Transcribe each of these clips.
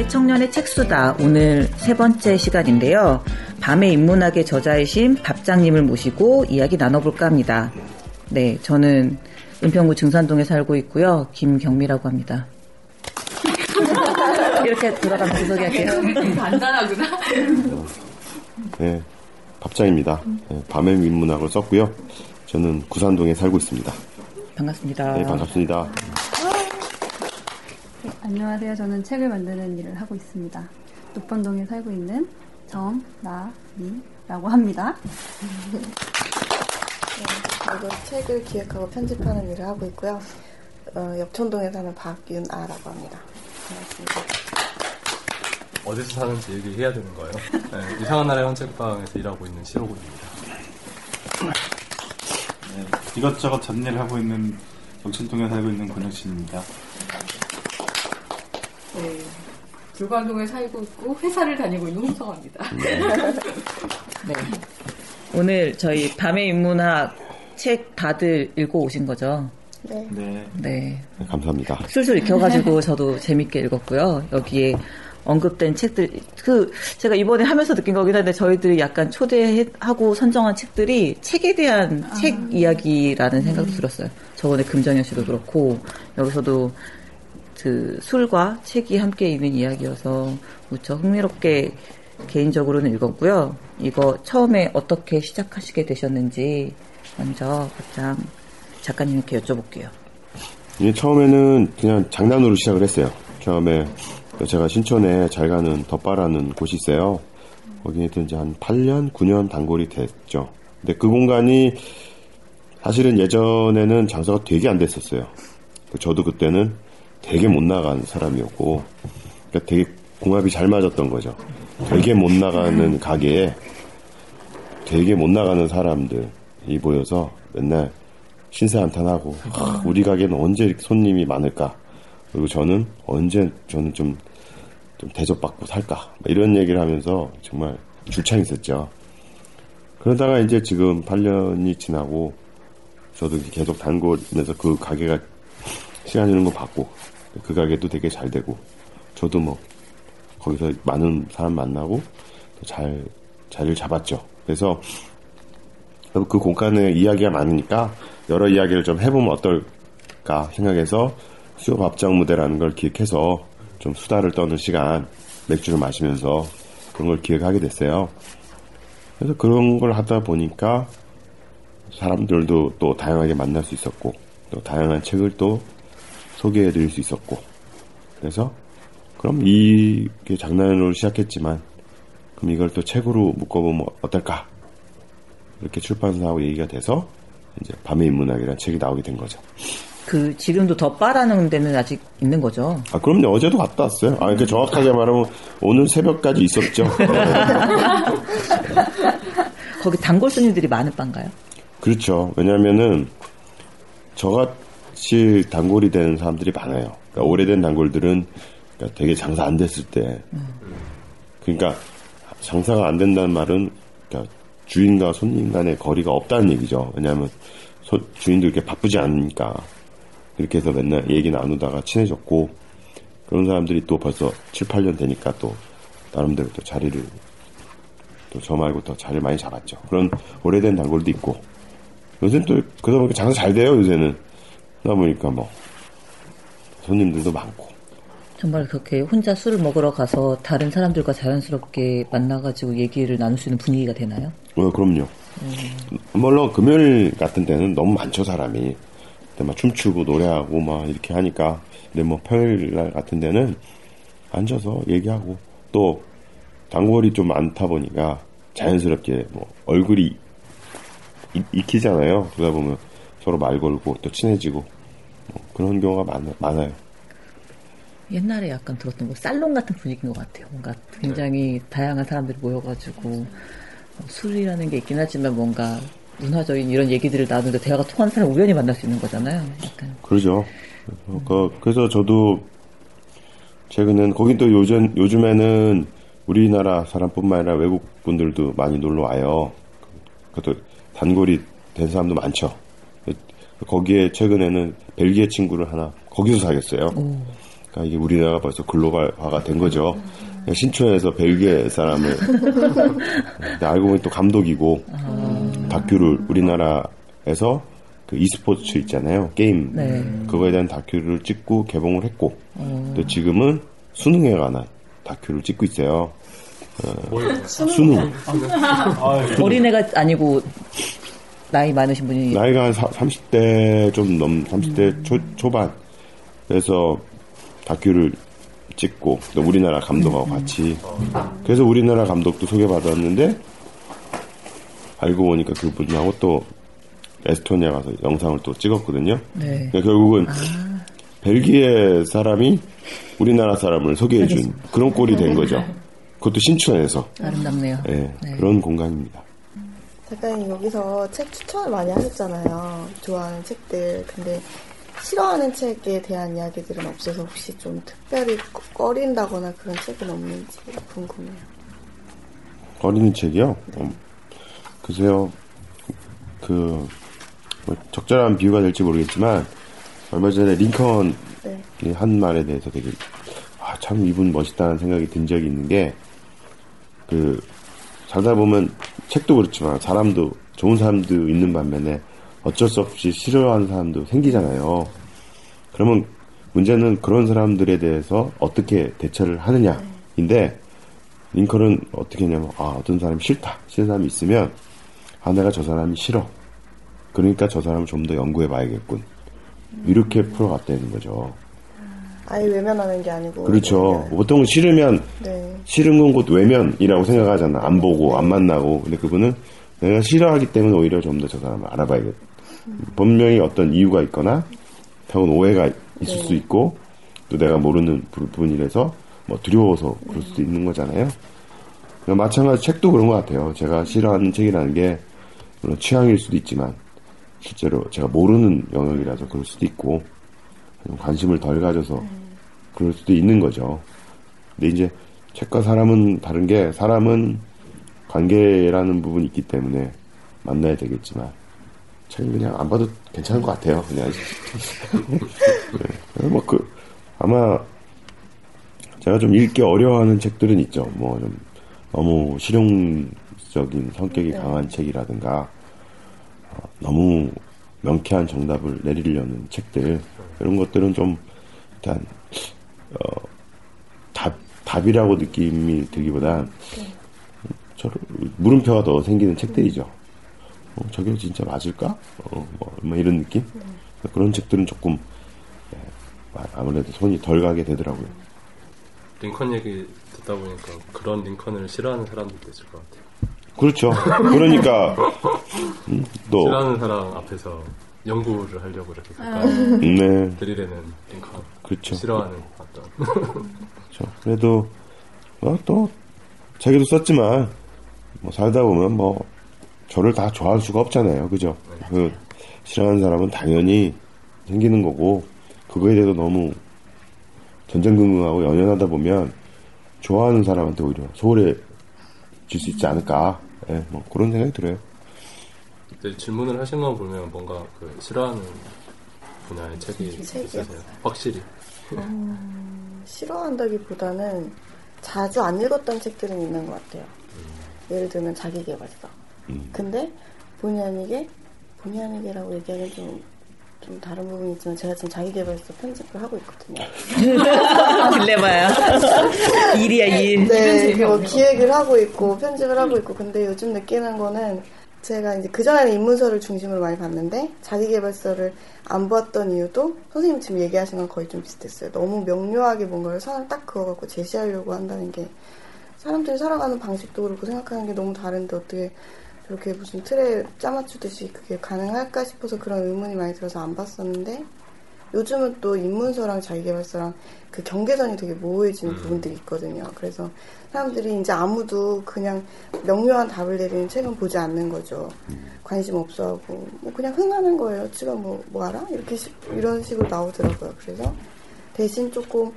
동네 청년의 책수다 오늘 세 번째 시간인데요. 밤의 인문학의 저자이신 밥장님을 모시고 이야기 나눠볼까 합니다. 네, 저는 은평구 증산동에 살고 있고요. 김경미라고 합니다. 이렇게 돌아가면서 소개할게요. 간단하구나. 네, 밥장입니다. 네, 밤의 민문학을 썼고요. 저는 구산동에 살고 있습니다. 반갑습니다. 네, 반갑습니다. 네, 안녕하세요. 저는 책을 만드는 일을 하고 있습니다. 녹번동에 살고 있는 정나미라고 합니다. 저도 책을 기획하고 편집하는 일을 하고 있고요. 어, 역촌동에 사는 박윤아라고 합니다. 반갑습니다. 어디서 사는지 얘기해야 되는 거예요. 네, 이상한 나라의 헌책방에서 일하고 있는 시로군입니다. 네, 이것저것 잡일을 하고 있는 영천동에 살고 있는 권혁신입니다. 네. 불광동에 살고 있고 회사를 다니고 있는 홍성화입니다. 네. 오늘 저희 밤의 인문학 책 다들 읽고 오신 거죠? 네. 네. 네. 네, 감사합니다. 술술 익혀가지고 저도 재밌게 읽었고요. 여기에 언급된 책들, 그, 제가 이번에 하면서 느낀 거긴 한데, 저희들이 약간 초대하고 선정한 책들이 책에 대한 책 이야기라는 생각도 들었어요. 저번에 금정현 씨도 그렇고, 여기서도 그 술과 책이 함께 있는 이야기여서 무척 흥미롭게 개인적으로는 읽었고요. 이거 처음에 어떻게 시작하시게 되셨는지 먼저 박장 작가님께 여쭤볼게요. 이게 처음에는 그냥 장난으로 시작을 했어요. 처음에 제가 신촌에 잘 가는 덧바라는 곳이 있어요. 거기에 이제 한 8년, 9년 단골이 됐죠. 근데 그 공간이 사실은 예전에는 장사가 되게 안 됐었어요. 저도 그때는 되게 못 나간 사람이었고, 그러니까 되게 궁합이 잘 맞았던 거죠. 되게 못 나가는 가게에 되게 못 나가는 사람들이 모여서 맨날 신세한탄하고 아, 우리 가게는 언제 손님이 많을까? 그리고 저는 언제 저는 좀, 좀 대접받고 살까? 이런 얘기를 하면서 정말 줄창 있었죠. 그러다가 이제 지금 8년이 지나고 저도 계속 단골면서 그 가게가 시간 주는 거 받고 그 가게도 되게 잘 되고 저도 뭐 거기서 많은 사람 만나고 또잘 자리를 잡았죠. 그래서 그 공간에 이야기가 많으니까 여러 이야기를 좀 해보면 어떨까 생각해서 수요 밥장 무대라는 걸 기획해서 좀 수다를 떠는 시간 맥주를 마시면서 그런 걸 기획하게 됐어요. 그래서 그런 걸 하다 보니까 사람들도 또 다양하게 만날 수 있었고 또 다양한 책을 또 소개해 드릴 수 있었고 그래서 그럼 이게 장난으로 시작했지만 그럼 이걸 또 책으로 묶어보면 어떨까 이렇게 출판사하고 얘기가 돼서 이제 밤의 인문학이라는 책이 나오게 된 거죠. 그 지금도 덧바라는 데는 아직 있는 거죠? 아 그럼요 어제도 갔다 왔어요. 아 그러니까 정확하게 말하면 오늘 새벽까지 있었죠. 거기 단골 손님들이 많은 바인가요? 그렇죠. 왜냐하면은 저 같이 단골이 되는 사람들이 많아요. 그러니까 오래된 단골들은 그러니까 되게 장사 안 됐을 때, 그러니까 장사가 안 된다는 말은 그러니까 주인과 손님 간의 거리가 없다는 얘기죠. 왜냐하면 소, 주인도 이렇게 바쁘지 않으니까 그렇게 해서 맨날 얘기 나누다가 친해졌고 그런 사람들이 또 벌써 7, 8년 되니까 또 나름대로 또 자리를 또 저 말고 더 자리를 많이 잡았죠. 그런 오래된 단골도 있고 요새는 또 그러다 보니까 장사 잘 돼요 요새는 그러다 보니까 뭐 손님들도 많고 정말 그렇게 혼자 술을 먹으러 가서 다른 사람들과 자연스럽게 만나가지고 얘기를 나눌 수 있는 분위기가 되나요? 어, 그럼요. 물론 금요일 같은 때는 너무 많죠 사람이. 그때 막 춤추고 노래하고 막 이렇게 하니까. 근데 뭐 평일 날 같은 데는 앉아서 얘기하고 또 단골이 좀 많다 보니까 자연스럽게 뭐 얼굴이 익- 익히잖아요. 그러다 보면 서로 말 걸고 또 친해지고 뭐 그런 경우가 많, 많아요. 옛날에 약간 들었던 거 살롱 같은 분위기인 것 같아요. 뭔가 굉장히 다양한 사람들이 모여가지고 어, 술이라는 게 있긴 하지만 뭔가 문화적인 이런 얘기들을 나누는데 대화가 통하는 사람 우연히 만날 수 있는 거잖아요. 약간 그러죠. 그래서, 그- 그래서 저도 최근엔 거긴 또 요즘 요즘에는 우리나라 사람뿐만 아니라 외국 분들도 많이 놀러 와요. 그것도 단골이 된 사람도 많죠. 거기에 최근에는 벨기에 친구를 하나 거기서 사귀었어요. 그러니까 이게 우리나라가 벌써 글로벌화가 된 거죠. 신촌에서 벨기에 사람을 알고 보니 또 감독이고 다큐를 우리나라에서 그 e스포츠 있잖아요 게임 네. 그거에 대한 다큐를 찍고 개봉을 했고 또 지금은 수능에 관한 다큐를 찍고 있어요. 뭐예요? 수능 어린애가 아니고 나이 많으신 분이 나이가 한 30대 좀 넘, 30대 초, 초반. 그래서 다큐를 찍고, 또 우리나라 감독하고 같이. 그래서 우리나라 감독도 소개받았는데, 알고 보니까 그분하고 또 에스토니아 가서 영상을 또 찍었거든요. 네. 그러니까 결국은 벨기에 사람이 우리나라 사람을 소개해준 그런 꼴이 된 거죠. 그것도 신촌에서. 아름답네요. 예, 네. 그런 공간입니다. 작가님 여기서 책 추천을 많이 하셨잖아요. 좋아하는 책들. 근데 싫어하는 책에 대한 이야기들은 없어서 혹시 좀 특별히 꺼- 꺼린다거나 그런 책은 없는지 궁금해요. 어린이 책이요? 음, 글쎄요, 그, 뭐 적절한 비유가 될지 모르겠지만, 얼마 전에 링컨이 네. 한 말에 대해서 되게, 아, 참 이분 멋있다는 생각이 든 적이 있는 게, 그, 살다 보면 책도 그렇지만 사람도, 좋은 사람도 있는 반면에 어쩔 수 없이 싫어하는 사람도 생기잖아요. 그러면 문제는 그런 사람들에 대해서 어떻게 대처를 하느냐인데, 링컨은 어떻게 했냐면, 아, 어떤 사람이 싫다. 싫은 사람이 있으면, 아, 내가 저 사람이 싫어. 그러니까 저 사람을 좀 더 연구해 봐야겠군. 이렇게 풀어갔다는 거죠. 아예 외면하는 게 아니고. 그렇죠. 네. 보통 싫으면, 네. 싫은 건 곧 외면이라고 생각하잖아. 안 보고, 안 만나고. 근데 그분은 내가 싫어하기 때문에 오히려 좀 더 저 사람을 알아봐야겠다. 분명히 어떤 이유가 있거나, 혹은 오해가 있을 네. 수 있고, 또 내가 모르는 부분이라서, 뭐 두려워서 그럴 수도 있는 거잖아요. 그러니까 마찬가지 책도 그런 것 같아요. 제가 싫어하는 책이라는 게, 물론 취향일 수도 있지만, 실제로 제가 모르는 영역이라서 그럴 수도 있고, 좀 관심을 덜 가져서 그럴 수도 있는 거죠. 근데 이제 책과 사람은 다른 게 사람은 관계라는 부분이 있기 때문에 만나야 되겠지만 책은 그냥 안 봐도 괜찮을 것 같아요. 그냥 네. 뭐그 아마 제가 좀 읽기 어려워하는 책들은 있죠. 뭐 좀 너무 실용적인 성격이 강한 책이라든가 어, 너무 명쾌한 정답을 내리려는 책들 이런 것들은 좀 일단 어, 답 답이라고 느낌이 들기보단 저를 물음표가 더 생기는 책들이죠. 어, 저게 진짜 맞을까? 어, 뭐, 뭐 이런 느낌? 그런 책들은 조금 예, 아무래도 손이 덜 가게 되더라고요. 링컨 얘기 듣다 보니까 그런 링컨을 싫어하는 사람들도 있을 것 같아요. 그렇죠. 그러니까 음, 또 싫어하는 사람 앞에서 연구를 하려고 이렇게 가까이 네. 들이대는 링컨. 그렇죠. 싫어하는 그렇죠. 그래도 어, 또 자기도 썼지만 뭐 살다 보면 뭐 저를 다 좋아할 수가 없잖아요. 그죠? 그 싫어하는 사람은 당연히 생기는 거고 그거에 대해서 너무 전전긍긍하고 연연하다 보면 좋아하는 사람한테 오히려 소홀해질 수 있지 않을까. 예, 뭐 그런 생각이 들어요. 질문을 하신 거 보면 뭔가 그 싫어하는 분야의 책이? 있으세요? 확실히. 싫어한다기보다는 자주 안 읽었던 책들은 있는 것 같아요. 예를 들면 자기개발서. 음. 근데 본의 아니게 본의 아니게라고 얘기하면 좀, 좀 다른 부분이 있지만 제가 지금 자기개발서 편집을 하고 있거든요. 딜레마야. 일이야, 일. 네, 뭐 기획을 하고 있고 편집을 하고 있고 근데 요즘 느끼는 거는 제가 이제 그전에는 입문서를 중심으로 많이 봤는데 자기개발서를 안 보았던 이유도 선생님 지금 얘기하신 건 거의 좀 비슷했어요. 너무 명료하게 뭔가를 선을 딱 그어갖고 제시하려고 한다는 게 사람들이 살아가는 방식도 그렇고 생각하는 게 너무 다른데 어떻게 저렇게 무슨 틀에 짜맞추듯이 그게 가능할까 싶어서 그런 의문이 많이 들어서 안 봤었는데 요즘은 또 입문서랑 자기개발서랑 그 경계선이 되게 모호해지는 부분들이 있거든요. 그래서 사람들이 이제 아무도 그냥 명료한 답을 내리는 책은 보지 않는 거죠. 관심 없어하고 뭐 그냥 흥하는 거예요. 지금 뭐, 뭐 알아? 이렇게 시- 이런 식으로 나오더라고요. 그래서 대신 조금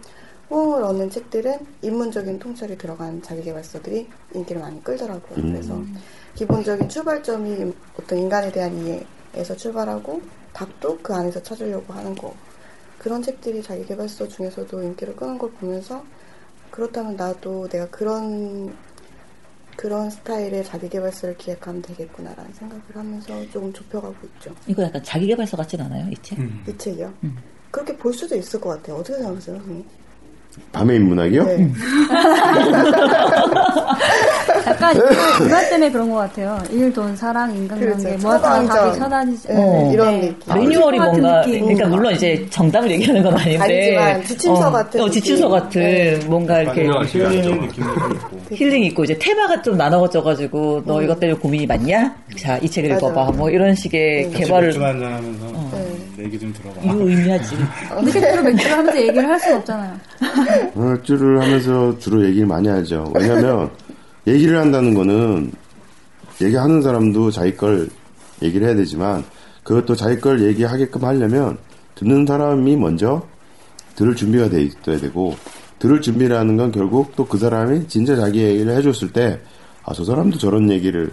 호응을 얻는 책들은 인문적인 통찰이 들어간 자기개발서들이 인기를 많이 끌더라고요. 음. 그래서 기본적인 출발점이 어떤 인간에 대한 이해 에서 출발하고 답도 그 안에서 찾으려고 하는 거. 그런 책들이 자기개발서 중에서도 인기를 끄는 걸 보면서 그렇다면 나도 내가 그런 그런 스타일의 자기개발서를 기획하면 되겠구나라는 생각을 하면서 조금 좁혀가고 있죠. 이거 약간 자기개발서 같진 않아요, 이 책? 이 책이요. 그렇게 볼 수도 있을 것 같아요. 어떻게 생각하세요, 선생님? 밤의 인문학이요? 네. 약간 이거 때문에 그런 것 같아요. 일, 돈, 사랑, 인간관계, 그렇죠. 뭐다 처방전. 답이 천안이지. 네, 어. 이런 네. 느낌. 매뉴얼이 같은 뭔가, 느낌. 그러니까 물론 이제 정답을 얘기하는 건 아닌데. 아니지만 지침서 어, 같은 어, 지침서. 같은 네. 뭔가 이렇게. 힐링 느낌도 있고. 힐링 있고 이제 테마가 좀 나눠져 가지고 너 이것 때문에 고민이 많냐? 자, 이 책을 음. 맞아. 읽어봐. 뭐 이런 식의 같이 개발을 맥주 한잔 하면서 네. 내 얘기 좀 들어봐. 이거 의미하지. 실제로 맥주를 하면서 얘기를 할 수는 없잖아요. 맥주를 하면서 주로 얘기를 많이 하죠. 왜냐면 얘기를 한다는 거는 얘기하는 사람도 자기 걸 얘기를 해야 되지만 그것도 자기 걸 얘기하게끔 하려면 듣는 사람이 먼저 들을 준비가 돼 있어야 되고 들을 준비라는 건 결국 또 그 사람이 진짜 자기 얘기를 해줬을 때 아 저 사람도 저런 얘기를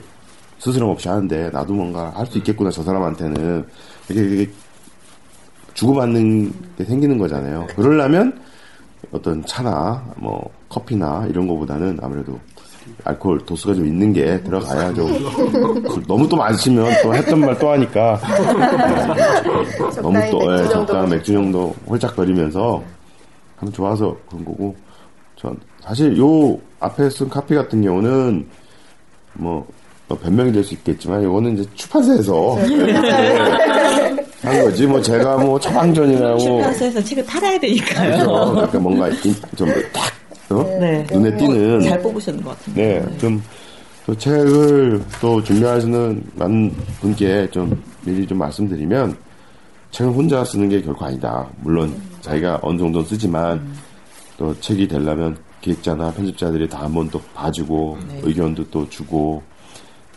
스스럼 없이 하는데 나도 뭔가 할 수 있겠구나 저 사람한테는 이렇게, 이렇게 주고받는 게 생기는 거잖아요. 그러려면 어떤 차나 뭐 커피나 이런 거보다는 아무래도 알코올 도수가 좀 있는 게 들어가야 좀 그- 너무 또 마시면 또 했던 말 또 하니까. 너무 적당히 또 예, 적당한 맥주 정도 홀짝거리면서 하면 좋아서 그런 거고. 전 사실 요 앞에 쓴 카피 같은 경우는 뭐, 뭐 변명이 될 수 있겠지만 이거는 이제 출판사에서 한 거지 뭐 제가 뭐 처방전이라고 출판사에서 책을 팔아야 되니까요. 그렇죠. 그러니까 뭔가 좀딱 어? 네. 눈에 띄는 잘 뽑으셨는 것 같은데. 네, 좀, 또 책을 또 준비하시는 많은 분께 좀 미리 좀 말씀드리면, 책을 혼자 쓰는 게 결코 아니다. 물론, 자기가 어느 정도 쓰지만, 또 책이 되려면 기획자나 편집자들이 다 한번 또 봐주고, 의견도 또 주고,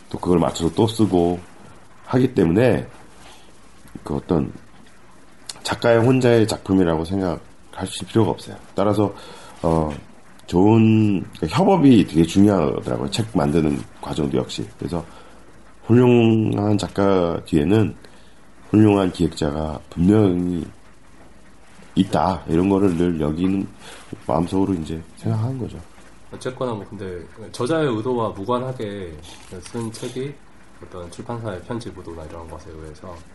또 그걸 맞춰서 또 쓰고, 하기 때문에, 그 어떤, 작가의 혼자의 작품이라고 생각하실 필요가 없어요. 따라서, 어, 좋은 협업이 되게 중요하더라고요. 책 만드는 과정도 역시. 그래서 훌륭한 작가 뒤에는 훌륭한 기획자가 분명히 있다. 이런 거를 늘 여기는 마음속으로 이제 생각하는 거죠. 어쨌거나 뭐 근데 저자의 의도와 무관하게 쓴 책이 어떤 출판사의 편집 의도나 이런 것에 의해서 그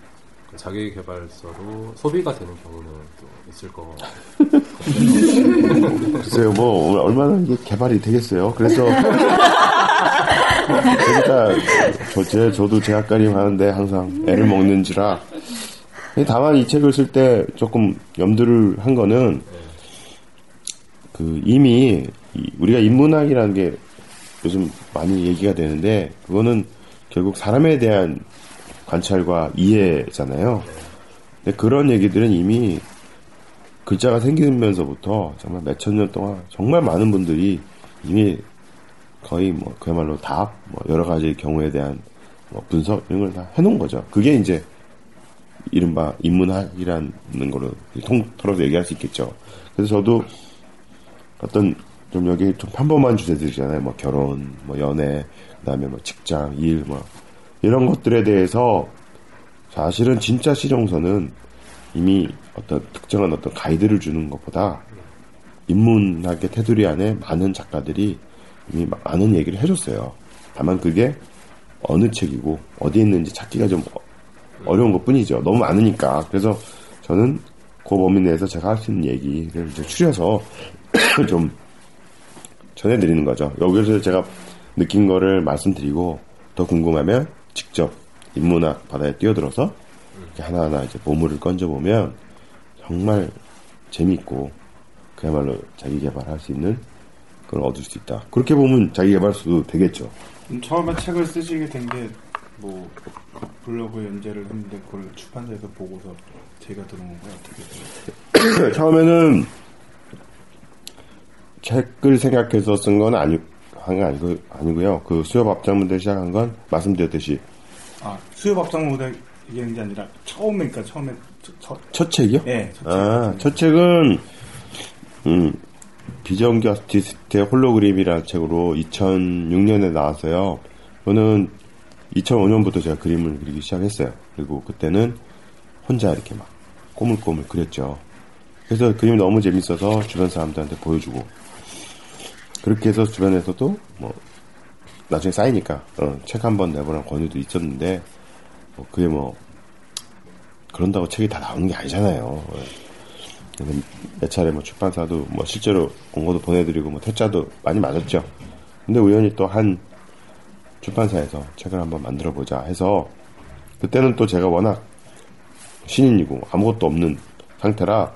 자기 개발서로 소비가 되는 경우는 또 있을 거 글쎄요, 뭐, 얼마나 이게 개발이 되겠어요. 그래서. 그러니까, 저, 제, 저도 제학가림 하는데 항상 애를 먹는지라. 다만 이 책을 쓸 때 조금 염두를 한 거는, 그, 이미, 이- 우리가 인문학이라는 게 요즘 많이 얘기가 되는데, 그거는 결국 사람에 대한 관찰과 이해잖아요. 근데 그런 얘기들은 이미 글자가 생기면서부터 정말 몇천 년 동안 정말 많은 분들이 이미 거의 뭐 그야말로 답, 뭐 여러 가지 경우에 대한 뭐 분석 이런 걸 다 해놓은 거죠. 그게 이제 이른바 인문학이라는 거로 통틀어서 얘기할 수 있겠죠. 그래서 저도 어떤 좀 여기 좀 평범한 주제들이잖아요. 뭐 결혼, 뭐 연애, 그다음에 뭐 직장, 일, 뭐 이런 것들에 대해서 사실은 진짜 실용서는 이미 어떤 특정한 어떤 가이드를 주는 것보다 인문학의 테두리 안에 많은 작가들이 이미 많은 얘기를 해줬어요. 다만 그게 어느 책이고 어디에 있는지 찾기가 좀 어려운 것 뿐이죠. 너무 많으니까. 그래서 저는 그 범위 내에서 제가 할 수 있는 얘기를 추려서 좀 전해드리는 거죠. 여기서 제가 느낀 거를 말씀드리고 더 궁금하면 직접 인문학 바다에 뛰어들어서 하나하나 이제 보물을 건져보면 정말 재미있고 그야말로 자기 개발할 수 있는 걸 얻을 수 있다. 그렇게 보면 자기 개발수도 되겠죠. 음, 처음에 책을 쓰시게 된 게 뭐 블로그 연재를 했는데 그걸 출판사에서 보고서 제가 들어온 거예요. 어떻게 처음에는 책을 생각해서 쓴 건 아니, 한게 아니고, 아니고요. 그 수협 앞장문대 시작한 건 말씀드렸듯이 아 수협 앞장 무대 얘기하는 게 아니라 처음에 그러니까 처음에 저, 저, 첫 책이요? 네, 첫 책. 아, 첫 책은, 음, 비정규 아티스트의 홀로그램이라는 책으로 2006년에 나왔어요. 저는 2005년부터 제가 그림을 그리기 시작했어요. 그리고 그때는 혼자 이렇게 막 꼬물꼬물 그렸죠. 그래서 그림이 너무 재밌어서 주변 사람들한테 보여주고, 그렇게 해서 주변에서도 뭐, 나중에 쌓이니까, 어, 책 한 번 내보라는 권유도 있었는데, 뭐 그게 뭐, 그런다고 책이 다 나오는 게 아니잖아요. 예. 그래서 몇 차례 뭐 출판사도 뭐 실제로 원고도 보내드리고 뭐 퇴짜도 많이 맞았죠. 근데 우연히 또 한 출판사에서 책을 한번 만들어 보자 해서 그때는 또 제가 워낙 신인이고 아무것도 없는 상태라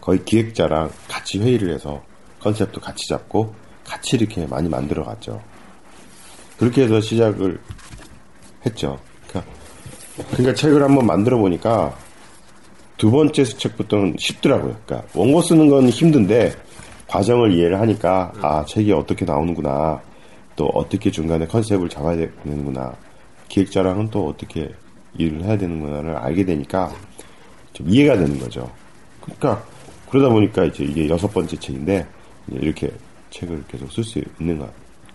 거의 기획자랑 같이 회의를 해서 컨셉도 같이 잡고 같이 이렇게 많이 만들어 갔죠. 그렇게 해서 시작을 했죠. 그러니까 그러니까 책을 한번 만들어 보니까 두 번째 책부터는 쉽더라고요. 그러니까 원고 쓰는 건 힘든데 과정을 이해를 하니까 아 책이 어떻게 나오는구나 또 어떻게 중간에 컨셉을 잡아야 되는구나 기획자랑은 또 어떻게 일을 해야 되는구나를 알게 되니까 좀 이해가 되는 거죠. 그러니까 그러다 보니까 이제 이게 여섯 번째 책인데 이렇게 책을 계속 쓸 수 있는 것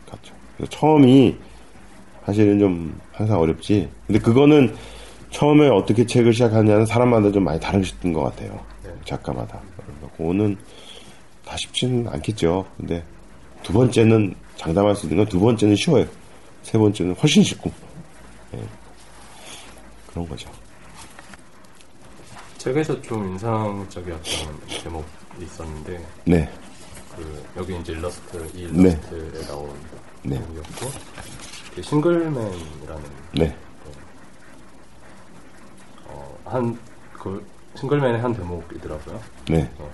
같죠. 그래서 처음이 사실은 좀 항상 어렵지. 근데 그거는 처음에 어떻게 책을 시작하냐는 사람마다 좀 많이 다르셨던 것 같아요. 작가마다. 그거는 다 쉽지는 않겠죠. 근데 두 번째는 장담할 수 있는 건 두 번째는 쉬워요. 세 번째는 훨씬 쉽고. 예. 그런 거죠. 책에서 좀 인상적이었던 제목이 있었는데 네. 그 여기 이제 일러스트 이 네. 일러스트에 나온 네. 제목이었고 그 싱글맨이라는 네. 어, 한 그 싱글맨의 한 대목이더라고요. 네. 어,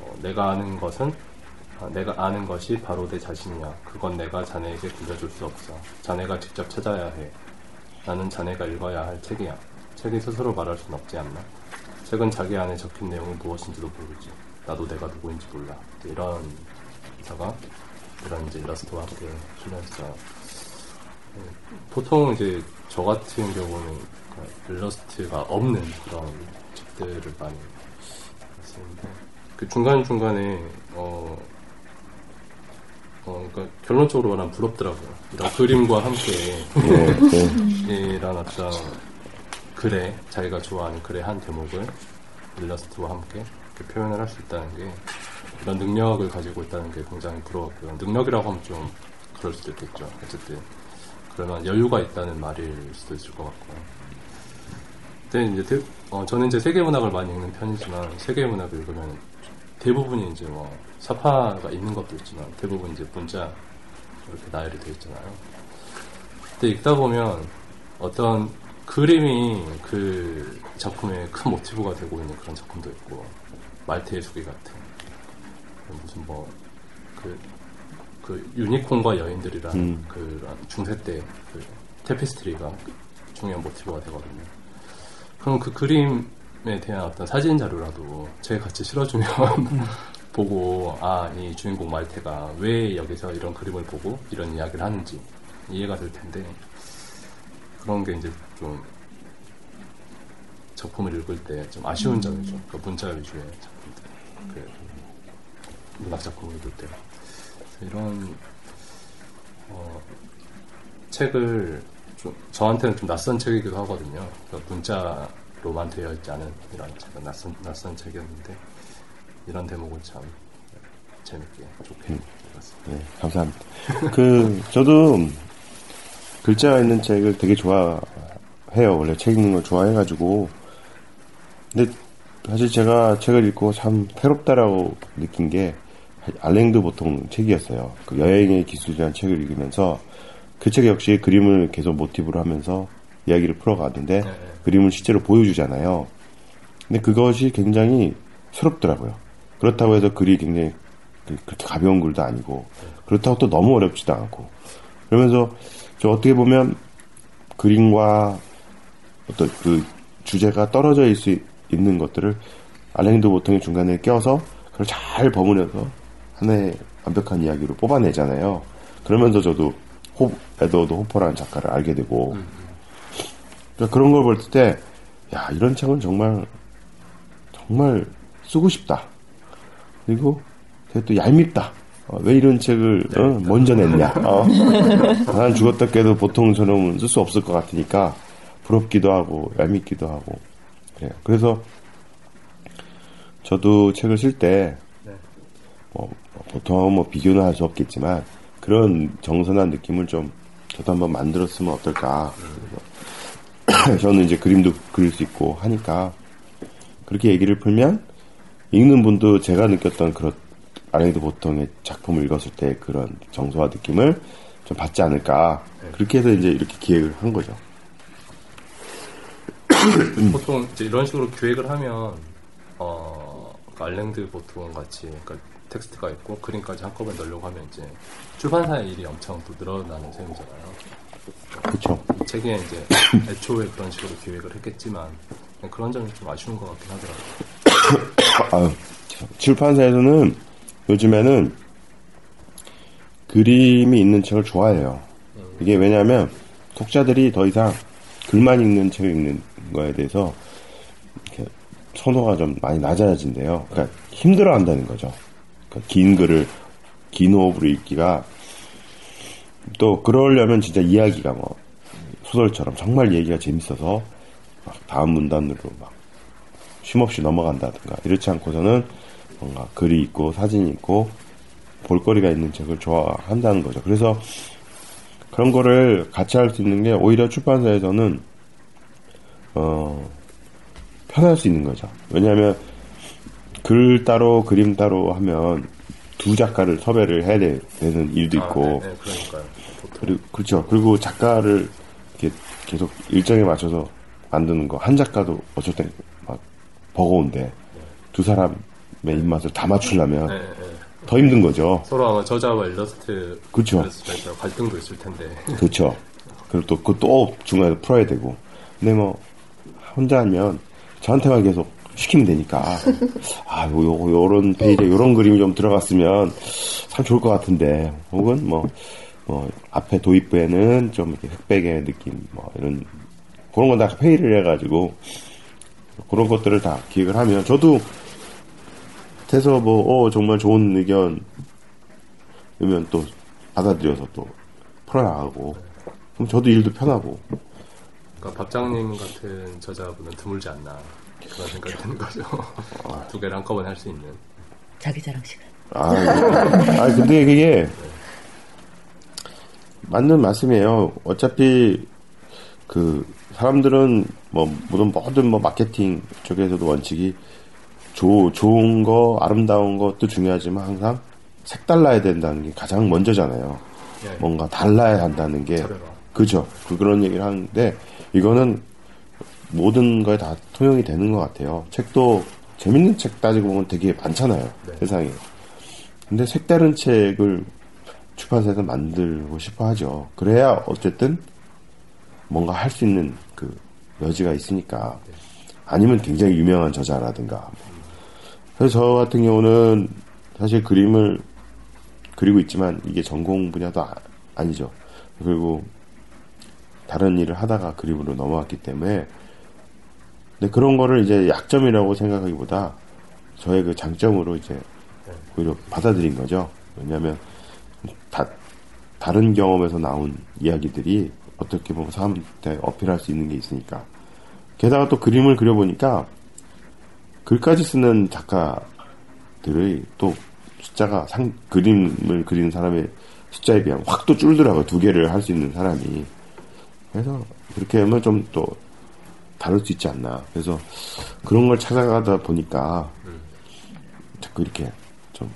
어, 내가 아는 것은 아, 내가 아는 것이 바로 내 자신이야. 그건 내가 자네에게 들려줄 수 없어. 자네가 직접 찾아야 해. 나는 자네가 읽어야 할 책이야. 책이 스스로 말할 순 없지 않나? 책은 자기 안에 적힌 내용이 무엇인지도 모르지. 나도 내가 누구인지 몰라. 이런 기사가 이런 이제 일러스트와 함께 실려있어요. 보통 이제 저 같은 경우는 그 일러스트가 없는 그런 책들을 많이 쓰는데 그 중간 중간에 어, 어 그러니까 결론적으로 말하면 부럽더라고요. 이런 그림과 함께 이런 어떤 글에 자기가 좋아하는 글의 한 대목을 일러스트와 함께 이렇게 표현을 할 수 있다는 게 이런 능력을 가지고 있다는 게 굉장히 부러웠고요. 능력이라고 하면 좀 그럴 수도 있겠죠. 어쨌든 그러면 여유가 있다는 말일 수도 있을 것 같고요. 근데 이제 대- 어, 저는 이제 세계 문학을 많이 읽는 편이지만 세계 문학을 읽으면 대부분이 이제 뭐 사파가 있는 것도 있지만 대부분 이제 문자 이렇게 나열이 되어 있잖아요. 근데 읽다 보면 어떤 그림이 그 작품의 큰 모티브가 되고 있는 그런 작품도 있고 말테의 수기 같은 무슨 뭐그 그 유니콘과 여인들이라는 음. 그런 중세 때 그 테피스트리가 중요한 모티브가 되거든요. 그럼 그 그림에 대한 어떤 사진 자료라도 제 같이 실어주면 보고 아 이 주인공 말테가 왜 여기서 이런 그림을 보고 이런 이야기를 하는지 이해가 될 텐데 그런 게 이제 좀 작품을 읽을 때 좀 아쉬운 점이죠. 그 문자 위주의 작품들, 그 문학 작품을 읽을 때 이런 어, 책을 좀 저한테는 좀 낯선 책이기도 하거든요. 그러니까 문자로만 되어 있지 않은 이런 책은 낯선 낯선 책이었는데 이런 대목을 참 재밌게 좋게 네, 감사합니다. 그 저도 글자가 있는 책을 되게 좋아해요. 원래 책 읽는 걸 좋아해가지고. 근데 사실 제가 책을 읽고 참 새롭다라고 느낀 게 알랭드 보통 책이었어요. 그 여행의 기술이라는 책을 읽으면서 그 책 역시 그림을 계속 모티브로 하면서 이야기를 풀어가는데 그림을 실제로 보여주잖아요. 근데 그것이 굉장히 새롭더라고요. 그렇다고 해서 글이 굉장히 그- 그렇게 가벼운 글도 아니고 그렇다고 또 너무 어렵지도 않고 그러면서 저 어떻게 보면 그림과 어떤 그 주제가 떨어져 있을 수 있는 것들을 알랭드 보통의 중간에 껴서 그걸 잘 버무려서 하나의 완벽한 이야기로 뽑아내잖아요. 그러면서 저도 호, 에드워드 호퍼라는 작가를 알게 되고 그러니까 그런 걸 볼 때, 야, 이런 책은 정말, 정말 쓰고 싶다. 그리고 되게 또 얄밉다. 어, 왜 이런 책을 어, 먼저 냈냐. 어. 난 죽었다 깨도 보통 저놈은 쓸 수 없을 것 같으니까 부럽기도 하고 얄밉기도 하고 그래요. 그래서 저도 책을 쓸때 뭐, 보통 뭐 비교는 할 수 없겠지만 그런 정선한 느낌을 좀 저도 한번 만들었으면 어떨까. 저는 이제 그림도 그릴 수 있고 하니까 그렇게 얘기를 풀면 읽는 분도 제가 느꼈던 그런 아래도 보통의 작품을 읽었을 때 그런 정서와 느낌을 좀 받지 않을까 그렇게 해서 이제 이렇게 기획을 한 거죠. 보통 이제 이런 식으로 기획을 하면 어 그러니까 알랭드 보통 같이 그러니까 텍스트가 있고 그림까지 한꺼번에 넣으려고 하면 이제 출판사의 일이 엄청 또 늘어나는 셈이잖아요. 그렇죠. 이 책에 이제 애초에 그런 식으로 기획을 했겠지만 그런 점이 좀 아쉬운 것 같긴 하더라고요. 아, 출판사에서는 요즘에는 그림이 있는 책을 좋아해요. 이게 왜냐하면 독자들이 더 이상 글만 읽는 책을 읽는 거에 대해서 이렇게 선호가 좀 많이 낮아진대요. 그러니까 힘들어 한다는 거죠. 그러니까 긴 글을 긴 호흡으로 읽기가 또 그러려면 진짜 이야기가 뭐 소설처럼 정말 얘기가 재밌어서 막 다음 문단으로 막 쉼없이 넘어간다든가 이렇지 않고서는 뭔가 글이 있고 사진이 있고 볼거리가 있는 책을 좋아한다는 거죠. 그래서 그런 거를 같이 할 수 있는 게 오히려 출판사에서는 어 편할 수 있는 거죠. 왜냐하면 글 따로 그림 따로 하면 두 작가를 섭외를 해야 되- 되는 일도 있고 아, 네, 네. 그리고 그렇죠. 그리고 작가를 계속 일정에 맞춰서 만드는 거 한 작가도 어쩔 땐막 버거운데 두 사람의 입맛을 다 맞추려면 네, 네. 더 힘든 거죠. 서로 아마 저자와 일러스트. 일러스트라서 갈등도 있을 텐데. 그렇죠. 그리고 또 그거 또 중간에 풀어야 되고. 근데 뭐 혼자 하면 저한테만 계속 시키면 되니까. 아, 요, 요, 요런 페이지에 요런 그림이 좀 들어갔으면 참 좋을 것 같은데. 혹은 뭐, 뭐 앞에 도입부에는 좀 이렇게 흑백의 느낌 뭐 이런 그런 건 다 회의를 해가지고 그런 것들을 다 기획을 하면 저도 돼서 뭐 어, 정말 좋은 의견 이면 또 받아들여서 또 풀어나가고. 그럼 저도 일도 편하고 그러니까 박장님 같은 저자분은 드물지 않나 그런 생각이 드는 거죠. 두 개를 한꺼번에 할 수 있는. 자기 자랑 시간. 아, 아 근데 그게 맞는 말씀이에요. 어차피 그 사람들은 뭐 모든 모든 뭐 마케팅 쪽에서도 원칙이 조, 좋은 거 아름다운 것도 중요하지만 항상 색달라야 된다는 게 가장 먼저잖아요. 예. 뭔가 달라야 한다는 게 차별화. 그죠. 그 그런 얘기를 하는데 이거는 모든 거에 다 통용이 되는 것 같아요. 책도 재밌는 책 따지고 보면 되게 많잖아요. 세상에. 근데 색다른 책을 출판사에서 만들고 싶어 하죠. 그래야 어쨌든 뭔가 할 수 있는 그 여지가 있으니까. 아니면 굉장히 유명한 저자라든가. 그래서 저 같은 경우는 사실 그림을 그리고 있지만 이게 전공 분야도 아, 아니죠. 그리고 다른 일을 하다가 그림으로 넘어왔기 때문에 근데 그런 거를 이제 약점이라고 생각하기보다 저의 그 장점으로 이제 오히려 받아들인 거죠. 왜냐하면 다, 다른 경험에서 나온 이야기들이 어떻게 보면 사람한테 어필할 수 있는 게 있으니까. 게다가 또 그림을 그려보니까 글까지 쓰는 작가들의 또 숫자가 상, 그림을 그리는 사람의 숫자에 비하면 확 또 줄더라고요. 두 개를 할 수 있는 사람이. 그래서 그렇게 하면 좀 또 다를 수 있지 않나. 그래서 그런 걸 찾아가다 보니까 자꾸 이렇게 좀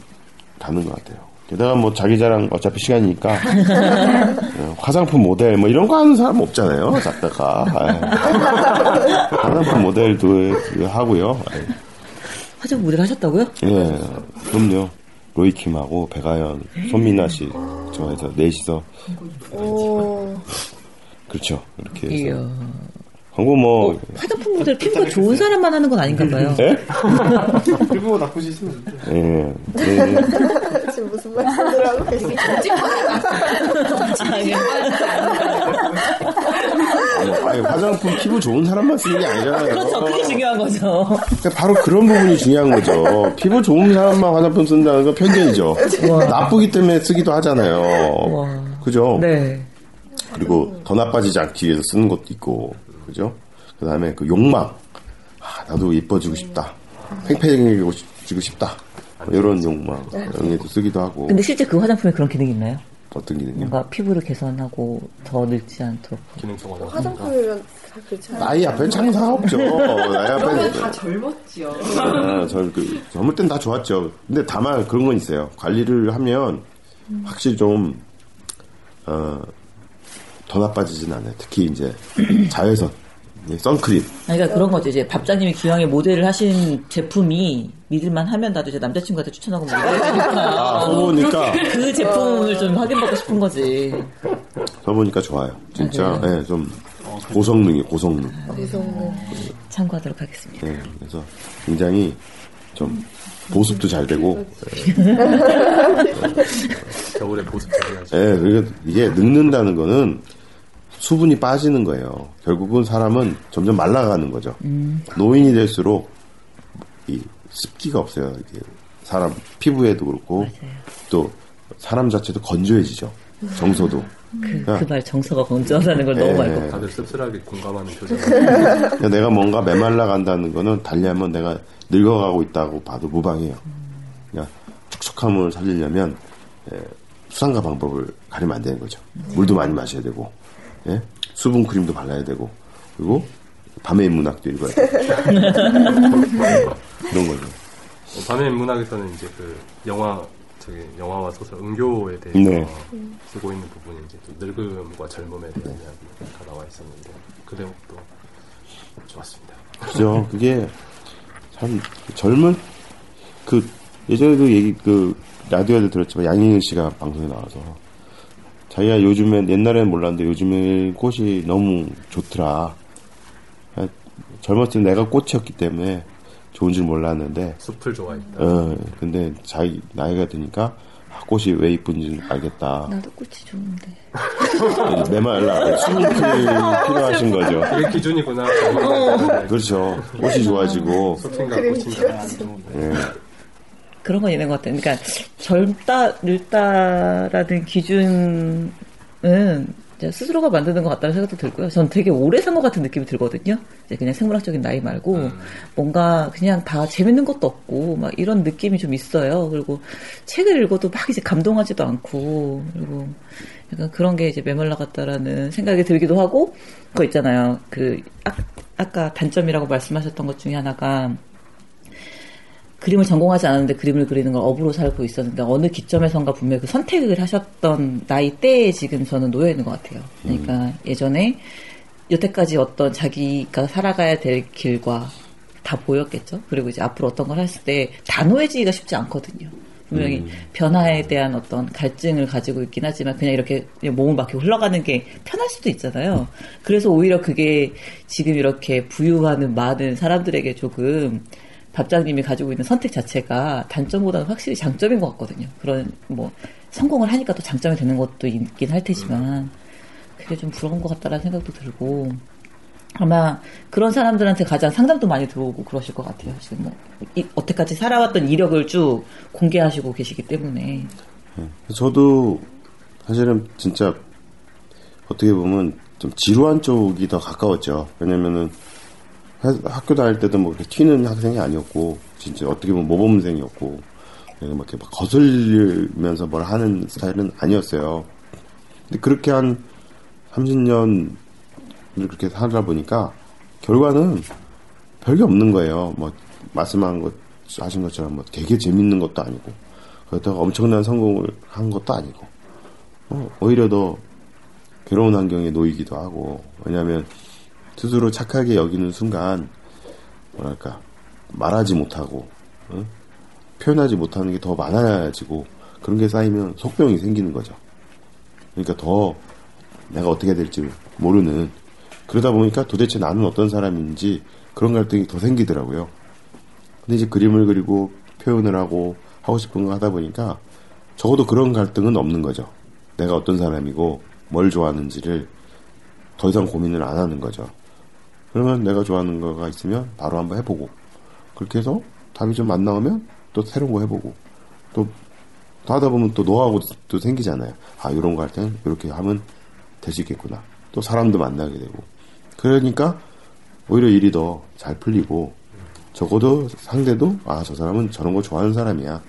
가는 것 같아요. 게다가 뭐 자기 자랑 어차피 시간이니까 어, 화장품 모델 뭐 이런 거 하는 사람 없잖아요. 작가가. 예. 화장품 모델도 하고요. 예. 화장 모델 하셨다고요? 예, 그럼요. 로이킴하고 백아연, 손민아 씨 저해서 넷이서 오, 그렇죠. 이렇게 해서 이야. 광고 뭐 화장품 모델 피부가 좋은 사람만 하는 건 아닌가 봐요. 예? 피부가 나쁘지 있으면 예. 네. 지금 무슨 말씀을 하고 계시죠? 아니, 화장품 피부 좋은 사람만 쓰는 게 아니잖아요. 그렇죠. 그게 중요한 거죠. 그러니까 바로 그런 부분이 중요한 거죠. 피부 좋은 사람만 화장품 쓴다는 건 편견이죠. 나쁘기 때문에 쓰기도 하잖아요. 와. 그죠? 네. 그리고 더 나빠지지 않기 위해서 쓰는 것도 있고, 그죠? 그 다음에 그 욕망. 아, 나도 예뻐지고 싶다. 팽팽해지고 싶다. 뭐 이런 욕망. 이런 게도 쓰기도 하고. 근데 실제 그 화장품에 그런 기능이 있나요? 어떤 기능이요? 뭔가 피부를 개선하고 더 늙지 않도록. 기능성 화장품. 화장품이면 다 그렇지 않아요? 나이 앞엔 장사가 없죠. 나이 앞에는. 다 젊었지요. 아, 저, 그, 젊을 땐 다 좋았죠. 근데 다만 그런 건 있어요. 관리를 하면 확실히 좀, 어, 더 나빠지진 않아요. 특히 이제 자외선, 예, 선크림. 그러니까 그런 거죠. 이제 밥장님이 기왕에 모델을 하신 제품이 믿을만 하면 나도 이제 남자친구한테 추천하고 뭐 아, 모델해주니까. 보니까, 그 제품을 좀 확인받고 싶은 거지. 저 보니까 좋아요. 진짜, 아? 예, 좀, 고성능이 고성능. 그래서 참고하도록 하겠습니다. 예, 그래서 굉장히 좀, 보습도 잘 되고, 겨울에 보습 잘 해야지. 예, 그리고 이게 늙는다는 거는 수분이 빠지는 거예요. 결국은 사람은 점점 말라가는 거죠. 노인이 될수록 이 습기가 없어요. 이게 사람 피부에도 그렇고 또 사람 자체도 건조해지죠. 정서도. 그, 그말 정서가 건조하다는 걸 너무 예. 말고. 다들 씁쓸하게 공감하는 표정. 내가 뭔가 메말라 간다는 거는 달리하면 내가 늙어가고 있다고 봐도 무방해요. 그러니까 촉촉함을 살리려면 예, 수상과 방법을 가리면 안 되는 거죠. 물도 많이 마셔야 되고, 예? 수분 크림도 발라야 되고, 그리고 밤의 인문학도 읽어야 되고 그런 거죠. 어, 밤의 인문학에서는 이제 그 영화 저기 영화와 소설 응교에 대해서 네. 쓰고 있는 부분이 이제 또 늙음과 젊음에 대한 이야기가 나와 있었는데 그 대목도 좋았습니다. 그죠. 그게 참 젊은 그 예전에도 얘기 그 라디오에도 들었지만 양희은 씨가 방송에 나와서 자기가 요즘엔 옛날에는 몰랐는데 요즘에 꽃이 너무 좋더라. 아, 젊었을 때 내가 꽃이었기 때문에 좋은 줄 몰랐는데 숲을 좋아했다. 어 근데 자기 나이가 드니까 아, 꽃이 왜 이쁜지 알겠다. 나도 꽃이 좋은데. 메말라 수분 크림 필요하신 거죠. 그게 기준이구나. 그렇죠. 꽃이 좋아지고 숲인가 꽃인가. 예. 그런 건 있는 것 같아요. 그러니까 젊다, 늙다라는 기준은 스스로가 만드는 것 같다는 생각도 들고요. 전 되게 오래 산 것 같은 느낌이 들거든요. 그냥 생물학적인 나이 말고 뭔가 그냥 다 재밌는 것도 없고 막 이런 느낌이 좀 있어요. 그리고 책을 읽어도 막 이제 감동하지도 않고 그리고 약간 그런 게 이제 메말라 같다라는 생각이 들기도 하고 그거 있잖아요. 그 아, 아까 단점이라고 말씀하셨던 것 중에 하나가 그림을 전공하지 않았는데 그림을 그리는 걸 업으로 살고 있었는데 어느 기점에선가 분명히 그 선택을 하셨던 나이 때에 지금 저는 놓여 있는 것 같아요. 그러니까 예전에 여태까지 어떤 자기가 살아가야 될 길과 다 보였겠죠. 그리고 이제 앞으로 어떤 걸 했을 때 단호해지기가 쉽지 않거든요. 분명히 변화에 대한 어떤 갈증을 가지고 있긴 하지만 그냥 이렇게 그냥 몸을 맡기고 흘러가는 게 편할 수도 있잖아요. 그래서 오히려 그게 지금 이렇게 부유하는 많은 사람들에게 조금 밥장님이 가지고 있는 선택 자체가 단점보다는 확실히 장점인 것 같거든요. 그런 뭐 성공을 하니까 또 장점이 되는 것도 있긴 할 테지만 그게 좀 부러운 것 같다라는 생각도 들고 아마 그런 사람들한테 가장 상담도 많이 들어오고 그러실 것 같아요. 지금 뭐 이, 여태까지 살아왔던 이력을 쭉 공개하시고 계시기 때문에 저도 사실은 진짜 어떻게 보면 좀 지루한 쪽이 더 가까웠죠. 왜냐면은 하- 학교 다닐 때도 뭐 그렇게 튀는 학생이 아니었고 진짜 어떻게 보면 모범생이었고 막 이렇게 막 거슬리면서 뭘 하는 스타일은 아니었어요. 근데 그렇게 한 30년 그렇게 살다 보니까 결과는 별게 없는 거예요. 뭐 말씀한 것 하신 것처럼 뭐 되게 재밌는 것도 아니고 그렇다고 엄청난 성공을 한 것도 아니고 어, 오히려 더 괴로운 환경에 놓이기도 하고 왜냐하면 스스로 착하게 여기는 순간 뭐랄까 말하지 못하고 어? 표현하지 못하는 게 더 많아지고 그런 게 쌓이면 속병이 생기는 거죠. 그러니까 더 내가 어떻게 될지 모르는 그러다 보니까 도대체 나는 어떤 사람인지 그런 갈등이 더 생기더라고요. 근데 이제 그림을 그리고 표현을 하고 하고 싶은 거 하다 보니까 적어도 그런 갈등은 없는 거죠. 내가 어떤 사람이고 뭘 좋아하는지를 더 이상 고민을 안 하는 거죠. 그러면 내가 좋아하는 거가 있으면 바로 한번 해보고 그렇게 해서 답이 좀 안 나오면 또 새로운 거 해보고 또, 또 하다 보면 또 노하우도 또 생기잖아요. 아 이런 거 할 때는 이렇게 하면 될 수 있겠구나. 또 사람도 만나게 되고 그러니까 오히려 일이 더 잘 풀리고 적어도 상대도 아 저 사람은 저런 거 좋아하는 사람이야